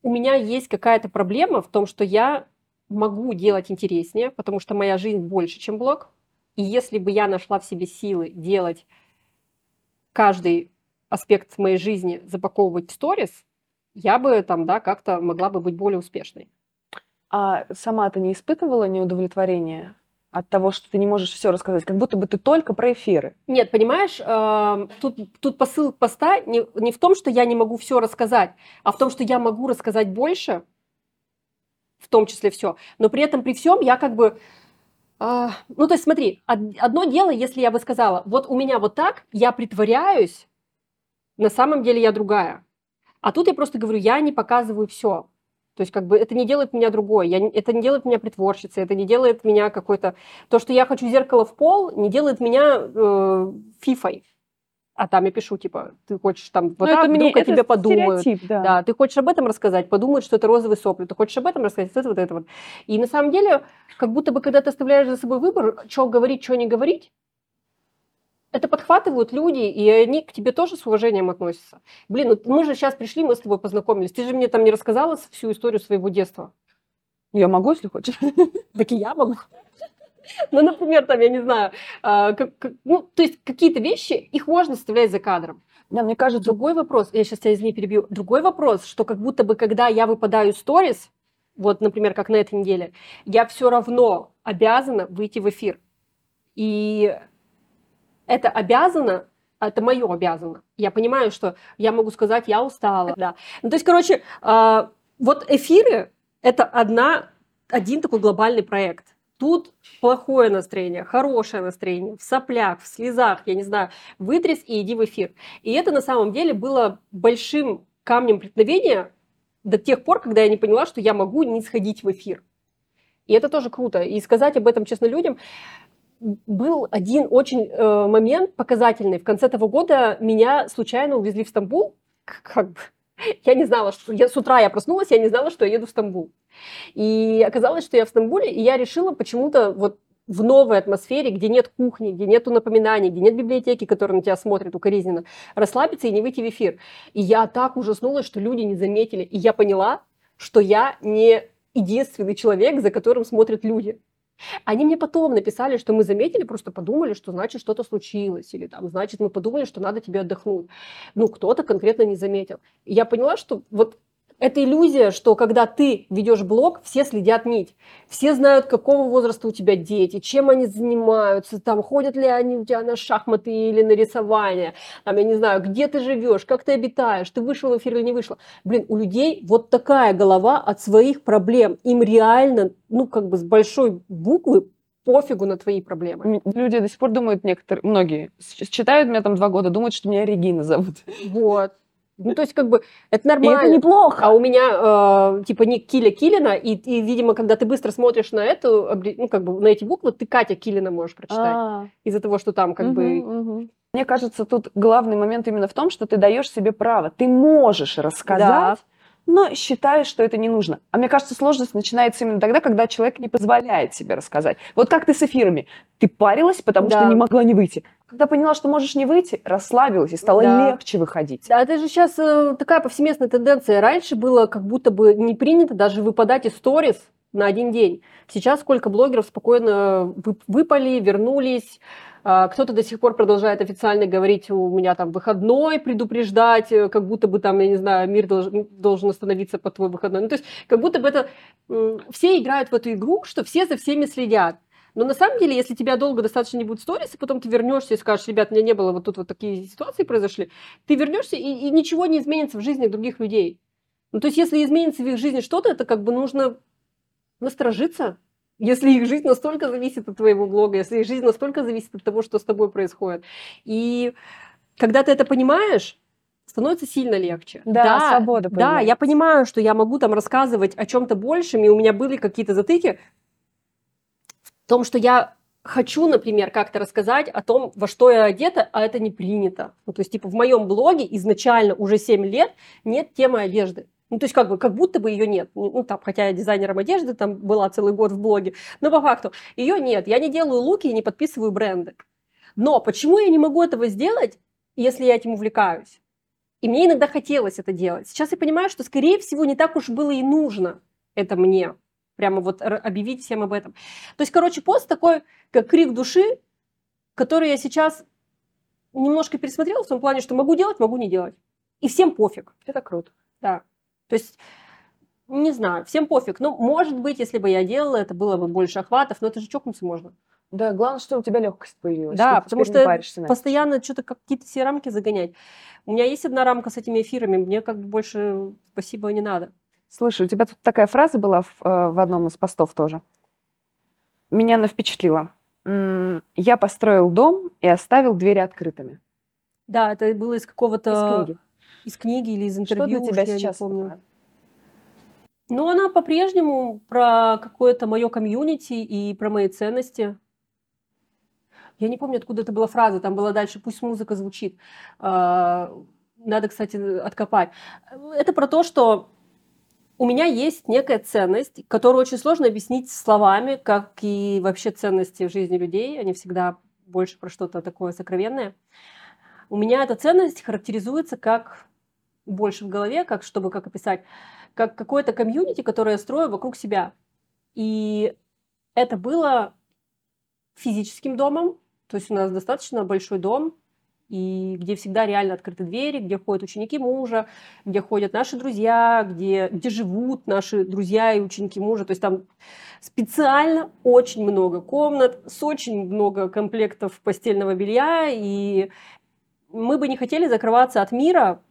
у меня есть какая-то проблема в том, что я могу делать интереснее, потому что моя жизнь больше, чем блог. И если бы я нашла в себе силы делать каждый аспект моей жизни, запаковывать в сторис, я бы там, да, как-то могла бы быть более успешной.
А сама ты не испытывала неудовлетворения от того, что ты не можешь все рассказать, как будто бы ты только про эфиры?
Нет, понимаешь, э, тут, тут посыл поста не, не в том, что я не могу все рассказать, а в том, что я могу рассказать больше, в том числе все. Но при этом, при всем, я как бы... Э, ну, то есть смотри, од- одно дело, если я бы сказала, вот у меня вот так, я притворяюсь, на самом деле я другая. А тут я просто говорю, я не показываю все. То есть как бы это не делает меня другой, я, это не делает меня притворщицей, это не делает меня какой-то... То, что я хочу зеркало в пол, не делает меня э, фифой. А там я пишу, типа, ты хочешь там вот
Ну,
так,
это мне-
вдруг о
это
тебе подумают.
да.
Да, ты хочешь об этом рассказать, подумают, что это розовые сопли, ты хочешь об этом рассказать, это вот это вот. И на самом деле, как будто бы, когда ты оставляешь за собой выбор, что говорить, что не говорить, это подхватывают люди, и они к тебе тоже с уважением относятся. Блин, ну мы же сейчас пришли, мы с тобой познакомились. Ты же мне там не рассказала всю историю своего детства.
Я могу, если хочешь.
Так и я могу. Ну, например, там, я не знаю, а, ну, то есть какие-то вещи, их можно оставлять за кадром.
Да, мне кажется,
Другой вопрос, я сейчас тебя извини, перебью. Другой вопрос, что как будто бы, когда я выпадаю из сторис, вот, например, как на этой неделе, я все равно обязана выйти в эфир. И это обязано, это мое обязано. Я понимаю, что я могу сказать, я устала. Да. Ну, то есть, короче, а, вот эфиры – это одна, один такой глобальный проект. Тут плохое настроение, хорошее настроение, в соплях, в слезах, я не знаю, вытряс и иди в эфир. И это на самом деле было большим камнем преткновения до тех пор, когда я не поняла, что я могу не сходить в эфир. И это тоже круто. И сказать об этом честно людям, был один очень э, момент показательный. В конце того года меня случайно увезли в Стамбул. Как бы, я не знала, что я, с утра я проснулась, я не знала, что я еду в Стамбул. И оказалось, что я в Стамбуле, и я решила почему-то вот в новой атмосфере, где нет кухни, где нет напоминаний, где нет библиотеки, которая на тебя смотрит укоризненно, расслабиться и не выйти в эфир. И я так ужаснулась, что люди не заметили. И я поняла, что я не единственный человек, за которым смотрят люди. Они мне потом написали, что мы заметили, просто подумали, что значит что-то случилось, или там, значит, мы подумали, что надо тебе отдохнуть. Ну, кто-то конкретно не заметил. И я поняла, что вот это иллюзия, что когда ты ведешь блог, все следят нить. Все знают, какого возраста у тебя дети, чем они занимаются, там, ходят ли они у тебя на шахматы или на рисование, там, я не знаю, где ты живешь, как ты обитаешь, ты вышел в эфир или не вышел. Блин, у людей вот такая голова от своих проблем. Им реально, ну, как бы с большой буквы пофигу на твои проблемы.
Люди до сих пор думают, некоторые, многие, читают меня там два года, думают, что меня Регина зовут.
Вот. Ну, то есть, как бы, это нормально.
И это неплохо.
А у меня, э, типа, ник Киля Килина, и, и, видимо, когда ты быстро смотришь на эту, ну, как бы, на эти буквы, ты Катя Килина можешь прочитать. А-а-а. Из-за того, что там, как
угу,
бы...
Угу. Мне кажется, тут главный момент именно в том, что ты даешь себе право. Ты можешь рассказать, да но считаешь, что это не нужно. А мне кажется, сложность начинается именно тогда, когда человек не позволяет себе рассказать. Вот как ты с эфирами. Ты парилась, потому да. что не могла не выйти. Когда поняла, что можешь не выйти, расслабилась и стало да. легче выходить.
Да, это же сейчас э, такая повсеместная тенденция. Раньше было как будто бы не принято даже выпадать из сторис на один день. Сейчас сколько блогеров спокойно выпали, вернулись, а, кто-то до сих пор продолжает официально говорить, у меня там выходной, предупреждать, э, как будто бы там, я не знаю, мир должен, должен остановиться по твой выходной. Ну, то есть как будто бы это... Все играют в эту игру, что все за всеми следят. Но на самом деле, если тебя долго достаточно не будет сторис, и потом ты вернешься и скажешь, ребят, у меня не было, вот тут вот такие ситуации произошли, ты вернешься, и, и ничего не изменится в жизни других людей. Ну, то есть, если изменится в их жизни что-то, это как бы нужно насторожиться, если их жизнь настолько зависит от твоего блога, если их жизнь настолько зависит от того, что с тобой происходит. И когда ты это понимаешь, становится сильно легче.
Да, да свобода.
Да, я понимаю, что я могу там рассказывать о чем-то большем, и у меня были какие-то затыки в том, что я хочу, например, как-то рассказать о том, во что я одета, а это не принято. Ну, то есть, типа, в моем блоге изначально уже 7 лет нет темы одежды. Ну, то есть как бы как будто бы ее нет. Ну, там, хотя я дизайнером одежды там была целый год в блоге, но по факту ее нет. Я не делаю луки и не подписываю бренды. Но почему я не могу этого сделать, если я этим увлекаюсь? И мне иногда хотелось это делать. Сейчас я понимаю, что, скорее всего, не так уж было и нужно это мне. Прямо вот объявить всем об этом. То есть, короче, пост такой, как крик души, который я сейчас немножко пересмотрела в том плане, что могу делать, могу не делать. И всем пофиг.
Это круто.
Да. То есть, не знаю, всем пофиг. Ну, может быть, если бы я делала, это было бы больше охватов, но это же чокнуться можно.
Да, главное, что у тебя легкость появилась.
Да, потому что постоянно что-то какие-то все рамки загонять. У меня есть одна рамка с этими эфирами, мне как бы больше спасибо не надо.
Слушай, у тебя тут такая фраза была в, э, в одном из постов тоже. Меня она впечатлила. Я построил дом и оставил двери открытыми.
Да, это было из какого-то...
Из книги
из книги или из интервью.
Что для тебя сейчас? Я помню.
Ну, она по-прежнему про какое-то мое комьюнити и про мои ценности. Я не помню, откуда это была фраза, там была дальше «пусть музыка звучит». А, надо, кстати, откопать. Это про то, что у меня есть некая ценность, которую очень сложно объяснить словами, как и вообще ценности в жизни людей. Они всегда больше про что-то такое сокровенное. У меня эта ценность характеризуется как больше в голове, как чтобы как описать, как какое-то комьюнити, которое я строю вокруг себя. И это было физическим домом, то есть у нас достаточно большой дом, и где всегда реально открыты двери, где ходят ученики мужа, где ходят наши друзья, где, где живут наши друзья и ученики мужа. То есть там специально очень много комнат, с очень много комплектов постельного белья, и мы бы не хотели закрываться от мира,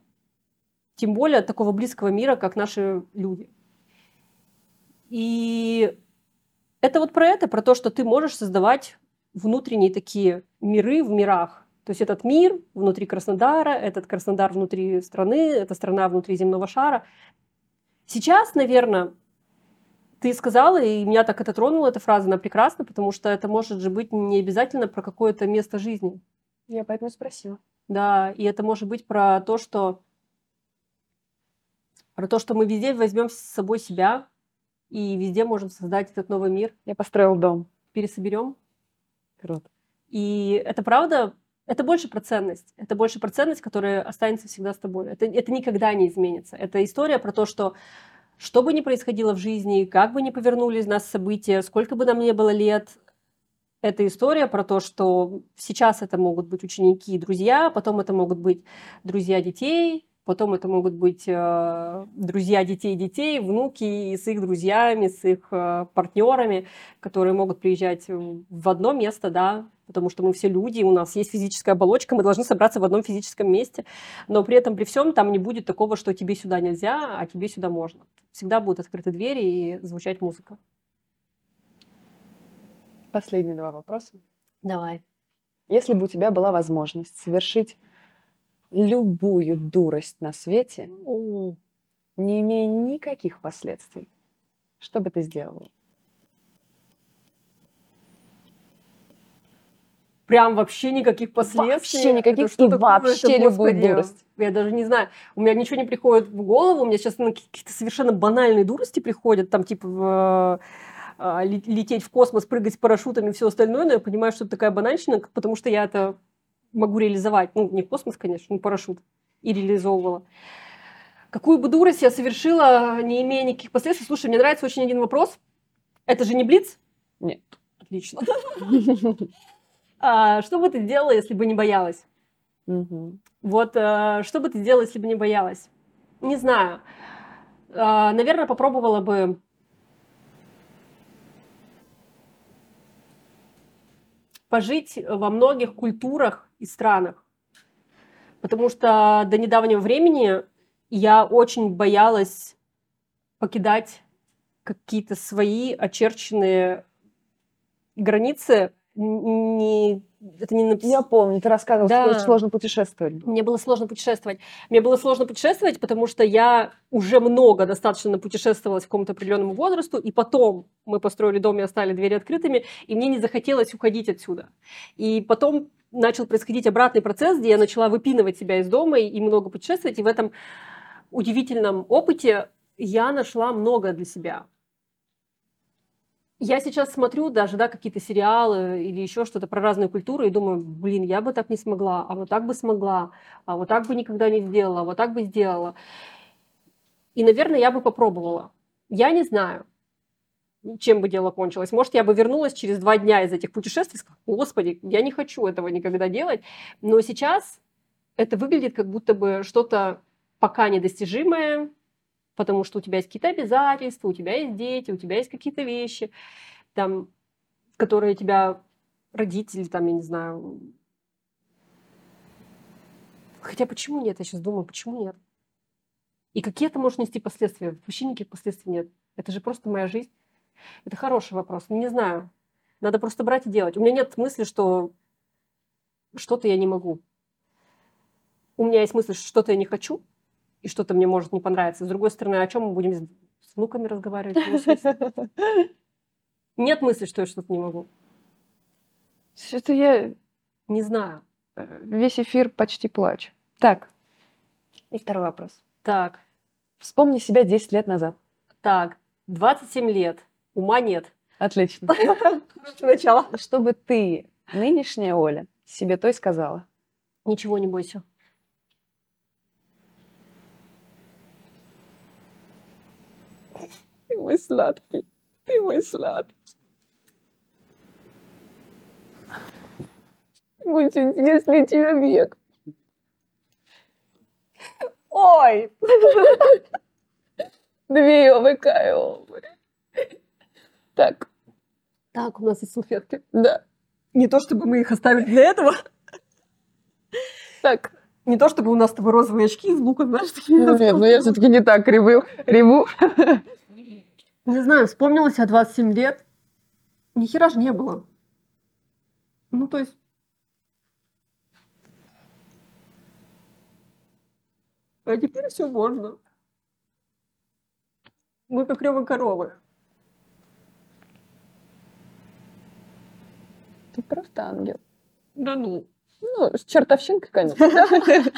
тем более от такого близкого мира, как наши люди. И это вот про это, про то, что ты можешь создавать внутренние такие миры в мирах. То есть этот мир внутри Краснодара, этот Краснодар внутри страны, эта страна внутри земного шара. Сейчас, наверное, ты сказала, и меня так это тронула, эта фраза, она прекрасна, потому что это может же быть не обязательно про какое-то место жизни.
Я поэтому спросила.
Да, и это может быть про то, что про то, что мы везде возьмем с собой себя и везде можем создать этот новый мир,
Я построил дом.
пересоберем.
Круто.
И это правда, это больше про ценность. Это больше про ценность, которая останется всегда с тобой. Это, это никогда не изменится. Это история про то, что что бы ни происходило в жизни, как бы ни повернулись нас события, сколько бы нам не было лет, это история про то, что сейчас это могут быть ученики и друзья, потом это могут быть друзья детей, потом это могут быть э, друзья детей детей, внуки и с их друзьями, с их э, партнерами, которые могут приезжать в одно место, да, потому что мы все люди, у нас есть физическая оболочка, мы должны собраться в одном физическом месте, но при этом при всем там не будет такого, что тебе сюда нельзя, а тебе сюда можно. Всегда будут открыты двери и звучать музыка.
Последние два вопроса.
Давай.
Если бы у тебя была возможность совершить любую дурость на свете, не имея никаких последствий, что бы ты сделала?
Прям вообще никаких последствий.
Вообще никаких
Это
и
такое?
вообще
Это,
любую
господи,
дурость.
Я даже не знаю. У меня ничего не приходит в голову. У меня сейчас на какие-то совершенно банальные дурости приходят. Там типа а, ле- лететь в космос, прыгать с парашютами и все остальное. Но я понимаю, что это такая банальщина, потому что я это могу реализовать. Ну, не в космос, конечно, но парашют. И реализовывала. Какую бы дурость я совершила, не имея никаких последствий? Слушай, мне нравится очень один вопрос. Это же не Блиц?
Нет.
Отлично. А, Что бы ты сделала, если бы не боялась? Вот э, что бы ты сделала, если бы не боялась? Не знаю. А, Наверное, попробовала бы пожить во многих культурах и странах. Потому что до недавнего времени я очень боялась покидать какие-то свои очерченные границы. Не, это не напис-
Я помню, ты рассказывал, что
Да.
очень сложно путешествовать.
мне было сложно путешествовать. Мне было сложно путешествовать, потому что я уже много достаточно путешествовала к какому-то определенному возрасту, и потом мы построили дом и оставили двери открытыми, и мне не захотелось уходить отсюда. И потом начал происходить обратный процесс, где я начала выпинывать себя из дома и, и много путешествовать, и в этом удивительном опыте я нашла много для себя. Я сейчас смотрю даже, да, какие-то сериалы или еще что-то про разные культуры и думаю, блин, я бы так не смогла, а вот так бы смогла, а вот так бы никогда не сделала, а вот так бы сделала. И, наверное, я бы попробовала. Я не знаю, чем бы дело кончилось. Может, я бы вернулась через два дня из этих путешествий сказала, господи, я не хочу этого никогда делать. Но сейчас это выглядит как будто бы что-то пока недостижимое, потому что у тебя есть какие-то обязательства, у тебя есть дети, у тебя есть какие-то вещи, там, которые тебя родители, там, я не знаю. Хотя почему нет? Я сейчас думаю, почему нет? И какие это может нести последствия? Вообще никаких последствий нет. Это же просто моя жизнь. Это хороший вопрос. Не знаю. Надо просто брать и делать. У меня нет мысли, что что-то я не могу. У меня есть мысль, что что-то я не хочу, и что-то мне может не понравиться. С другой стороны, о чем мы будем с внуками разговаривать? Ну, Нет мысли, что я что-то не могу.
Что-то я
Не знаю.
э, весь эфир почти плачу. Так, и второй вопрос.
Так,
Вспомни себя 10 лет назад.
так, 27 лет, ума нет.
Отлично.
Хорошее начало.
Что бы ты, нынешняя Оля, себе той сказала?
Ничего не бойся.
Ты мой сладкий, ты мой сладкий. Мой чудесный человек.
Ой!
Две ОВ. Так,
Так, у нас есть салфетки.
да.
Не то, чтобы мы их оставили для этого.
Так.
Не то, чтобы у нас с тобой розовые очки из лука, знаешь, такие.
Ну, нет, ну я все-таки не так реву. реву.
Не знаю, вспомнилась я 27 лет. Ни хера же не было. Ну, то есть... А теперь все можно. Мы как рёвы коровы.
Просто ангел.
Да ну.
Ну, с чертовщинкой, конечно.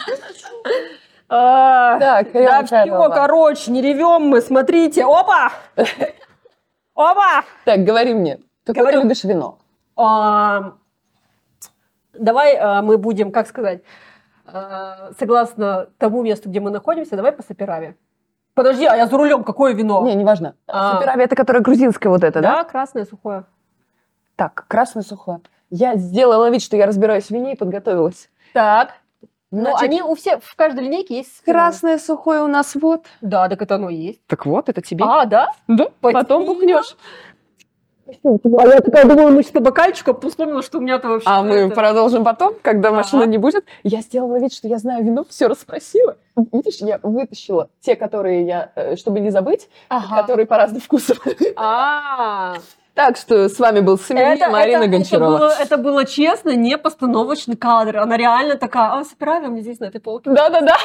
Так,
Да
Ирина
все, короче, не ревем мы, смотрите. Опа! Опа!
Так, говори мне, какое ты любишь вино?
А, Давай а, мы будем, как сказать, а, согласно тому месту, где мы находимся, давай по Сапераве. Подожди, а я за рулем, какое вино?
Не, неважно.
А.
Саперави это которое грузинское вот это, да?
да, красное, сухое.
Так, красное сухое. Я сделала вид, что я разбираюсь в вине и подготовилась.
Так. Ну,
Значит,
они у всех, в каждой линейке есть...
Красное сухое у нас вот.
Да, так это оно и есть.
Так вот, это тебе.
А, да?
да, потом бухнешь.
А я такая думала, мы что бокальчик, а потом вспомнила, что у меня-то вообще...
А мы продолжим потом, когда машины
Ага.
не будет. Я сделала вид, что я знаю вино, все расспросила. Видишь, я вытащила те, которые я, э, чтобы не забыть, которые по разным вкусам.
А,
Так что с вами был Сомелье Марина
это,
Гончарова.
было, это было честно, не постановочный кадр. Она реально такая, а, справим мне здесь на этой полке.
Да-да-да.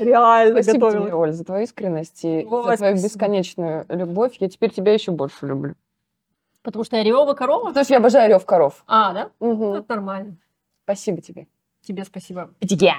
Реально
Спасибо тебе,
готовилась.
Оль, за твою искренность и
Ой,
за твою
спасибо.
бесконечную любовь. Я теперь тебя еще больше люблю.
Потому что я ревова корова?
Потому что я обожаю рев коров.
А, да?
Мгм.
Это нормально.
Спасибо тебе.
Тебе спасибо.
Yeah.